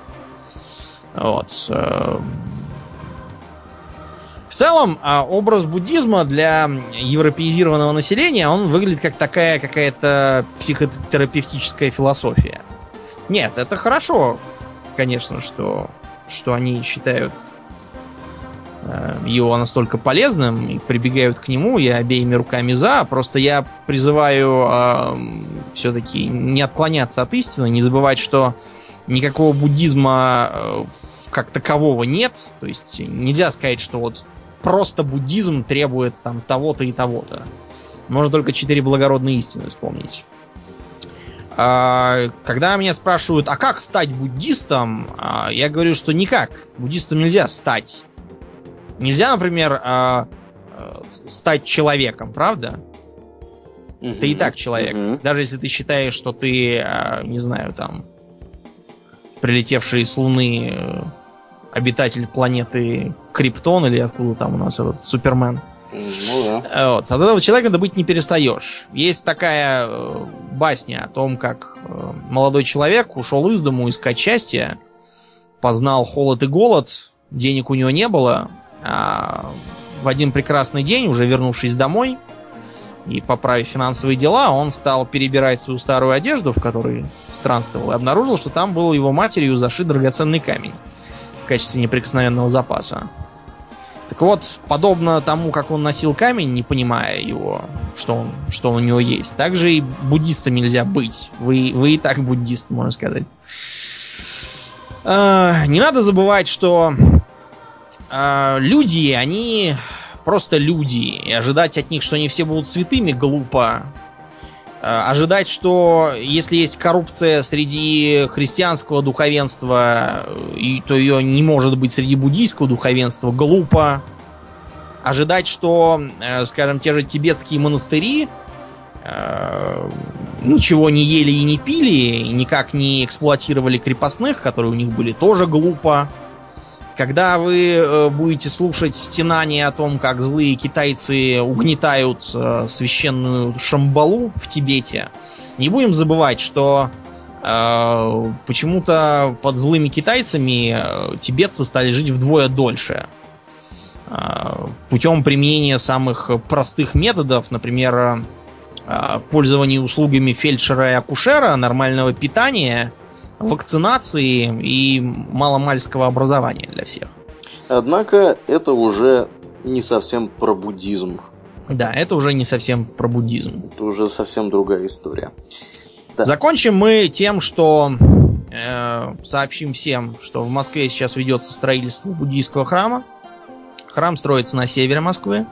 B: Вот. Э. В целом, а, образ буддизма для европеизированного населения, он выглядит как такая какая-то психотерапевтическая философия. Нет, это хорошо, конечно, что, что они считают его настолько полезным и прибегают к нему, я обеими руками за. Просто я призываю э, все-таки не отклоняться от истины, не забывать, что никакого буддизма э, как такового нет. То есть нельзя сказать, что вот просто буддизм требует там того-то и того-то. Можно только четыре благородные истины вспомнить. А, когда меня спрашивают, а как стать буддистом, а, я говорю, что никак. Буддистом нельзя стать. Нельзя, например, а, стать человеком, правда? Угу, ты и так человек. Угу. Даже если ты считаешь, что ты, не знаю, там, прилетевший с Луны э, обитатель планеты Криптон или откуда там у нас этот Супермен. Ну да. Вот. От этого человека добыть не перестаешь. Есть такая э, басня о том, как э, молодой человек ушел из дому искать счастья, познал холод и голод, денег у него не было, в один прекрасный день, уже вернувшись домой и поправив финансовые дела, он стал перебирать свою старую одежду, в которой странствовал, и обнаружил, что там был его матерью зашит драгоценный камень в качестве неприкосновенного запаса. Так вот, подобно тому, как он носил камень, не понимая его, что, он, что у него есть, так же и буддистом нельзя быть. Вы, вы и так буддист, можно сказать. Э, не надо забывать, что люди, они просто люди. И ожидать от них, что они все будут святыми, глупо. Э, ожидать, что если есть коррупция среди христианского духовенства, и, то ее не может быть среди буддийского духовенства, глупо. Ожидать, что, э, скажем, те же тибетские монастыри э, ничего не ели и не пили, никак не эксплуатировали крепостных, которые у них были, тоже глупо. Когда вы э, будете слушать стенания о том, как злые китайцы угнетают э, священную Шамбалу в Тибете, не будем забывать, что э, почему-то под злыми китайцами э, тибетцы стали жить вдвое дольше. Э, путем применения самых простых методов, например, э, пользования услугами фельдшера и акушера, нормального питания – вакцинации и маломальского образования для всех.
A: Однако это уже не совсем про буддизм.
B: Да, это уже не совсем про буддизм.
A: Это уже совсем другая история.
B: Да. Закончим мы тем, что э, сообщим всем, что в Москве сейчас ведется строительство буддийского храма. Храм строится на севере Москвы.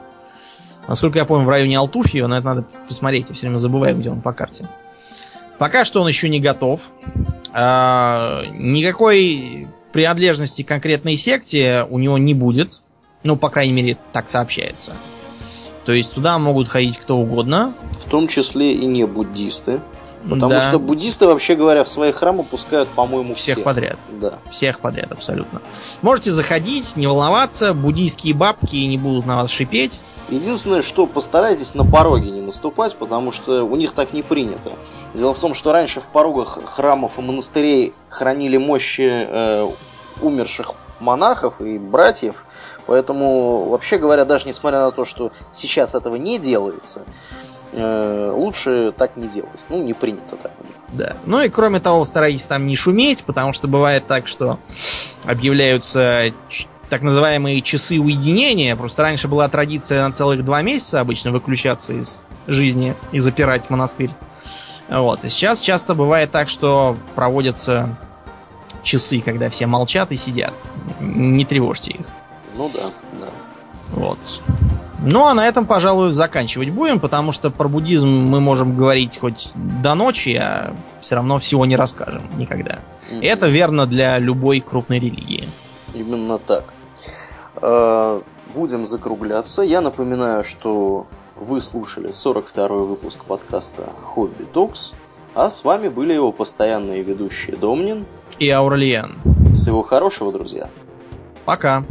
B: Насколько я помню, в районе Алтуфьева, но это надо посмотреть, я все время забываю, где он по карте. Пока что он еще не готов. Э, никакой принадлежности к конкретной секте у него не будет. Ну, по крайней мере, так сообщается. То есть туда могут ходить кто угодно.
A: В том числе и не буддисты. Потому да. что буддисты, вообще говоря, в свои храмы пускают, по-моему,
B: всех. Всех подряд.
A: Да.
B: Всех подряд, абсолютно. Можете заходить, не волноваться, буддийские бабки не будут на вас шипеть.
A: Единственное, что постарайтесь на пороге не наступать, потому что у них так не принято. Дело в том, что раньше в порогах храмов и монастырей хранили мощи э, умерших монахов и братьев, поэтому, вообще говоря, даже несмотря на то, что сейчас этого не делается, лучше так не делать. Ну, не принято так у них.
B: Да. Ну и кроме того, старайтесь там не шуметь, потому что бывает так, что объявляются так называемые часы уединения. Просто раньше была традиция на целых два месяца обычно выключаться из жизни и запирать монастырь. Вот. И сейчас часто бывает так, что проводятся часы, когда все молчат и сидят. Не тревожьте их.
A: Ну да, да.
B: Вот. Ну, а на этом, пожалуй, заканчивать будем, потому что про буддизм мы можем говорить хоть до ночи, а все равно всего не расскажем никогда. Mm-hmm. Это верно для любой крупной религии.
A: Именно так. Э, будем закругляться. Я напоминаю, что вы слушали 42-й выпуск подкаста Хобби Токс, а с вами были его постоянные ведущие Домнин
B: и Аурлиен.
A: Всего хорошего, друзья.
B: Пока.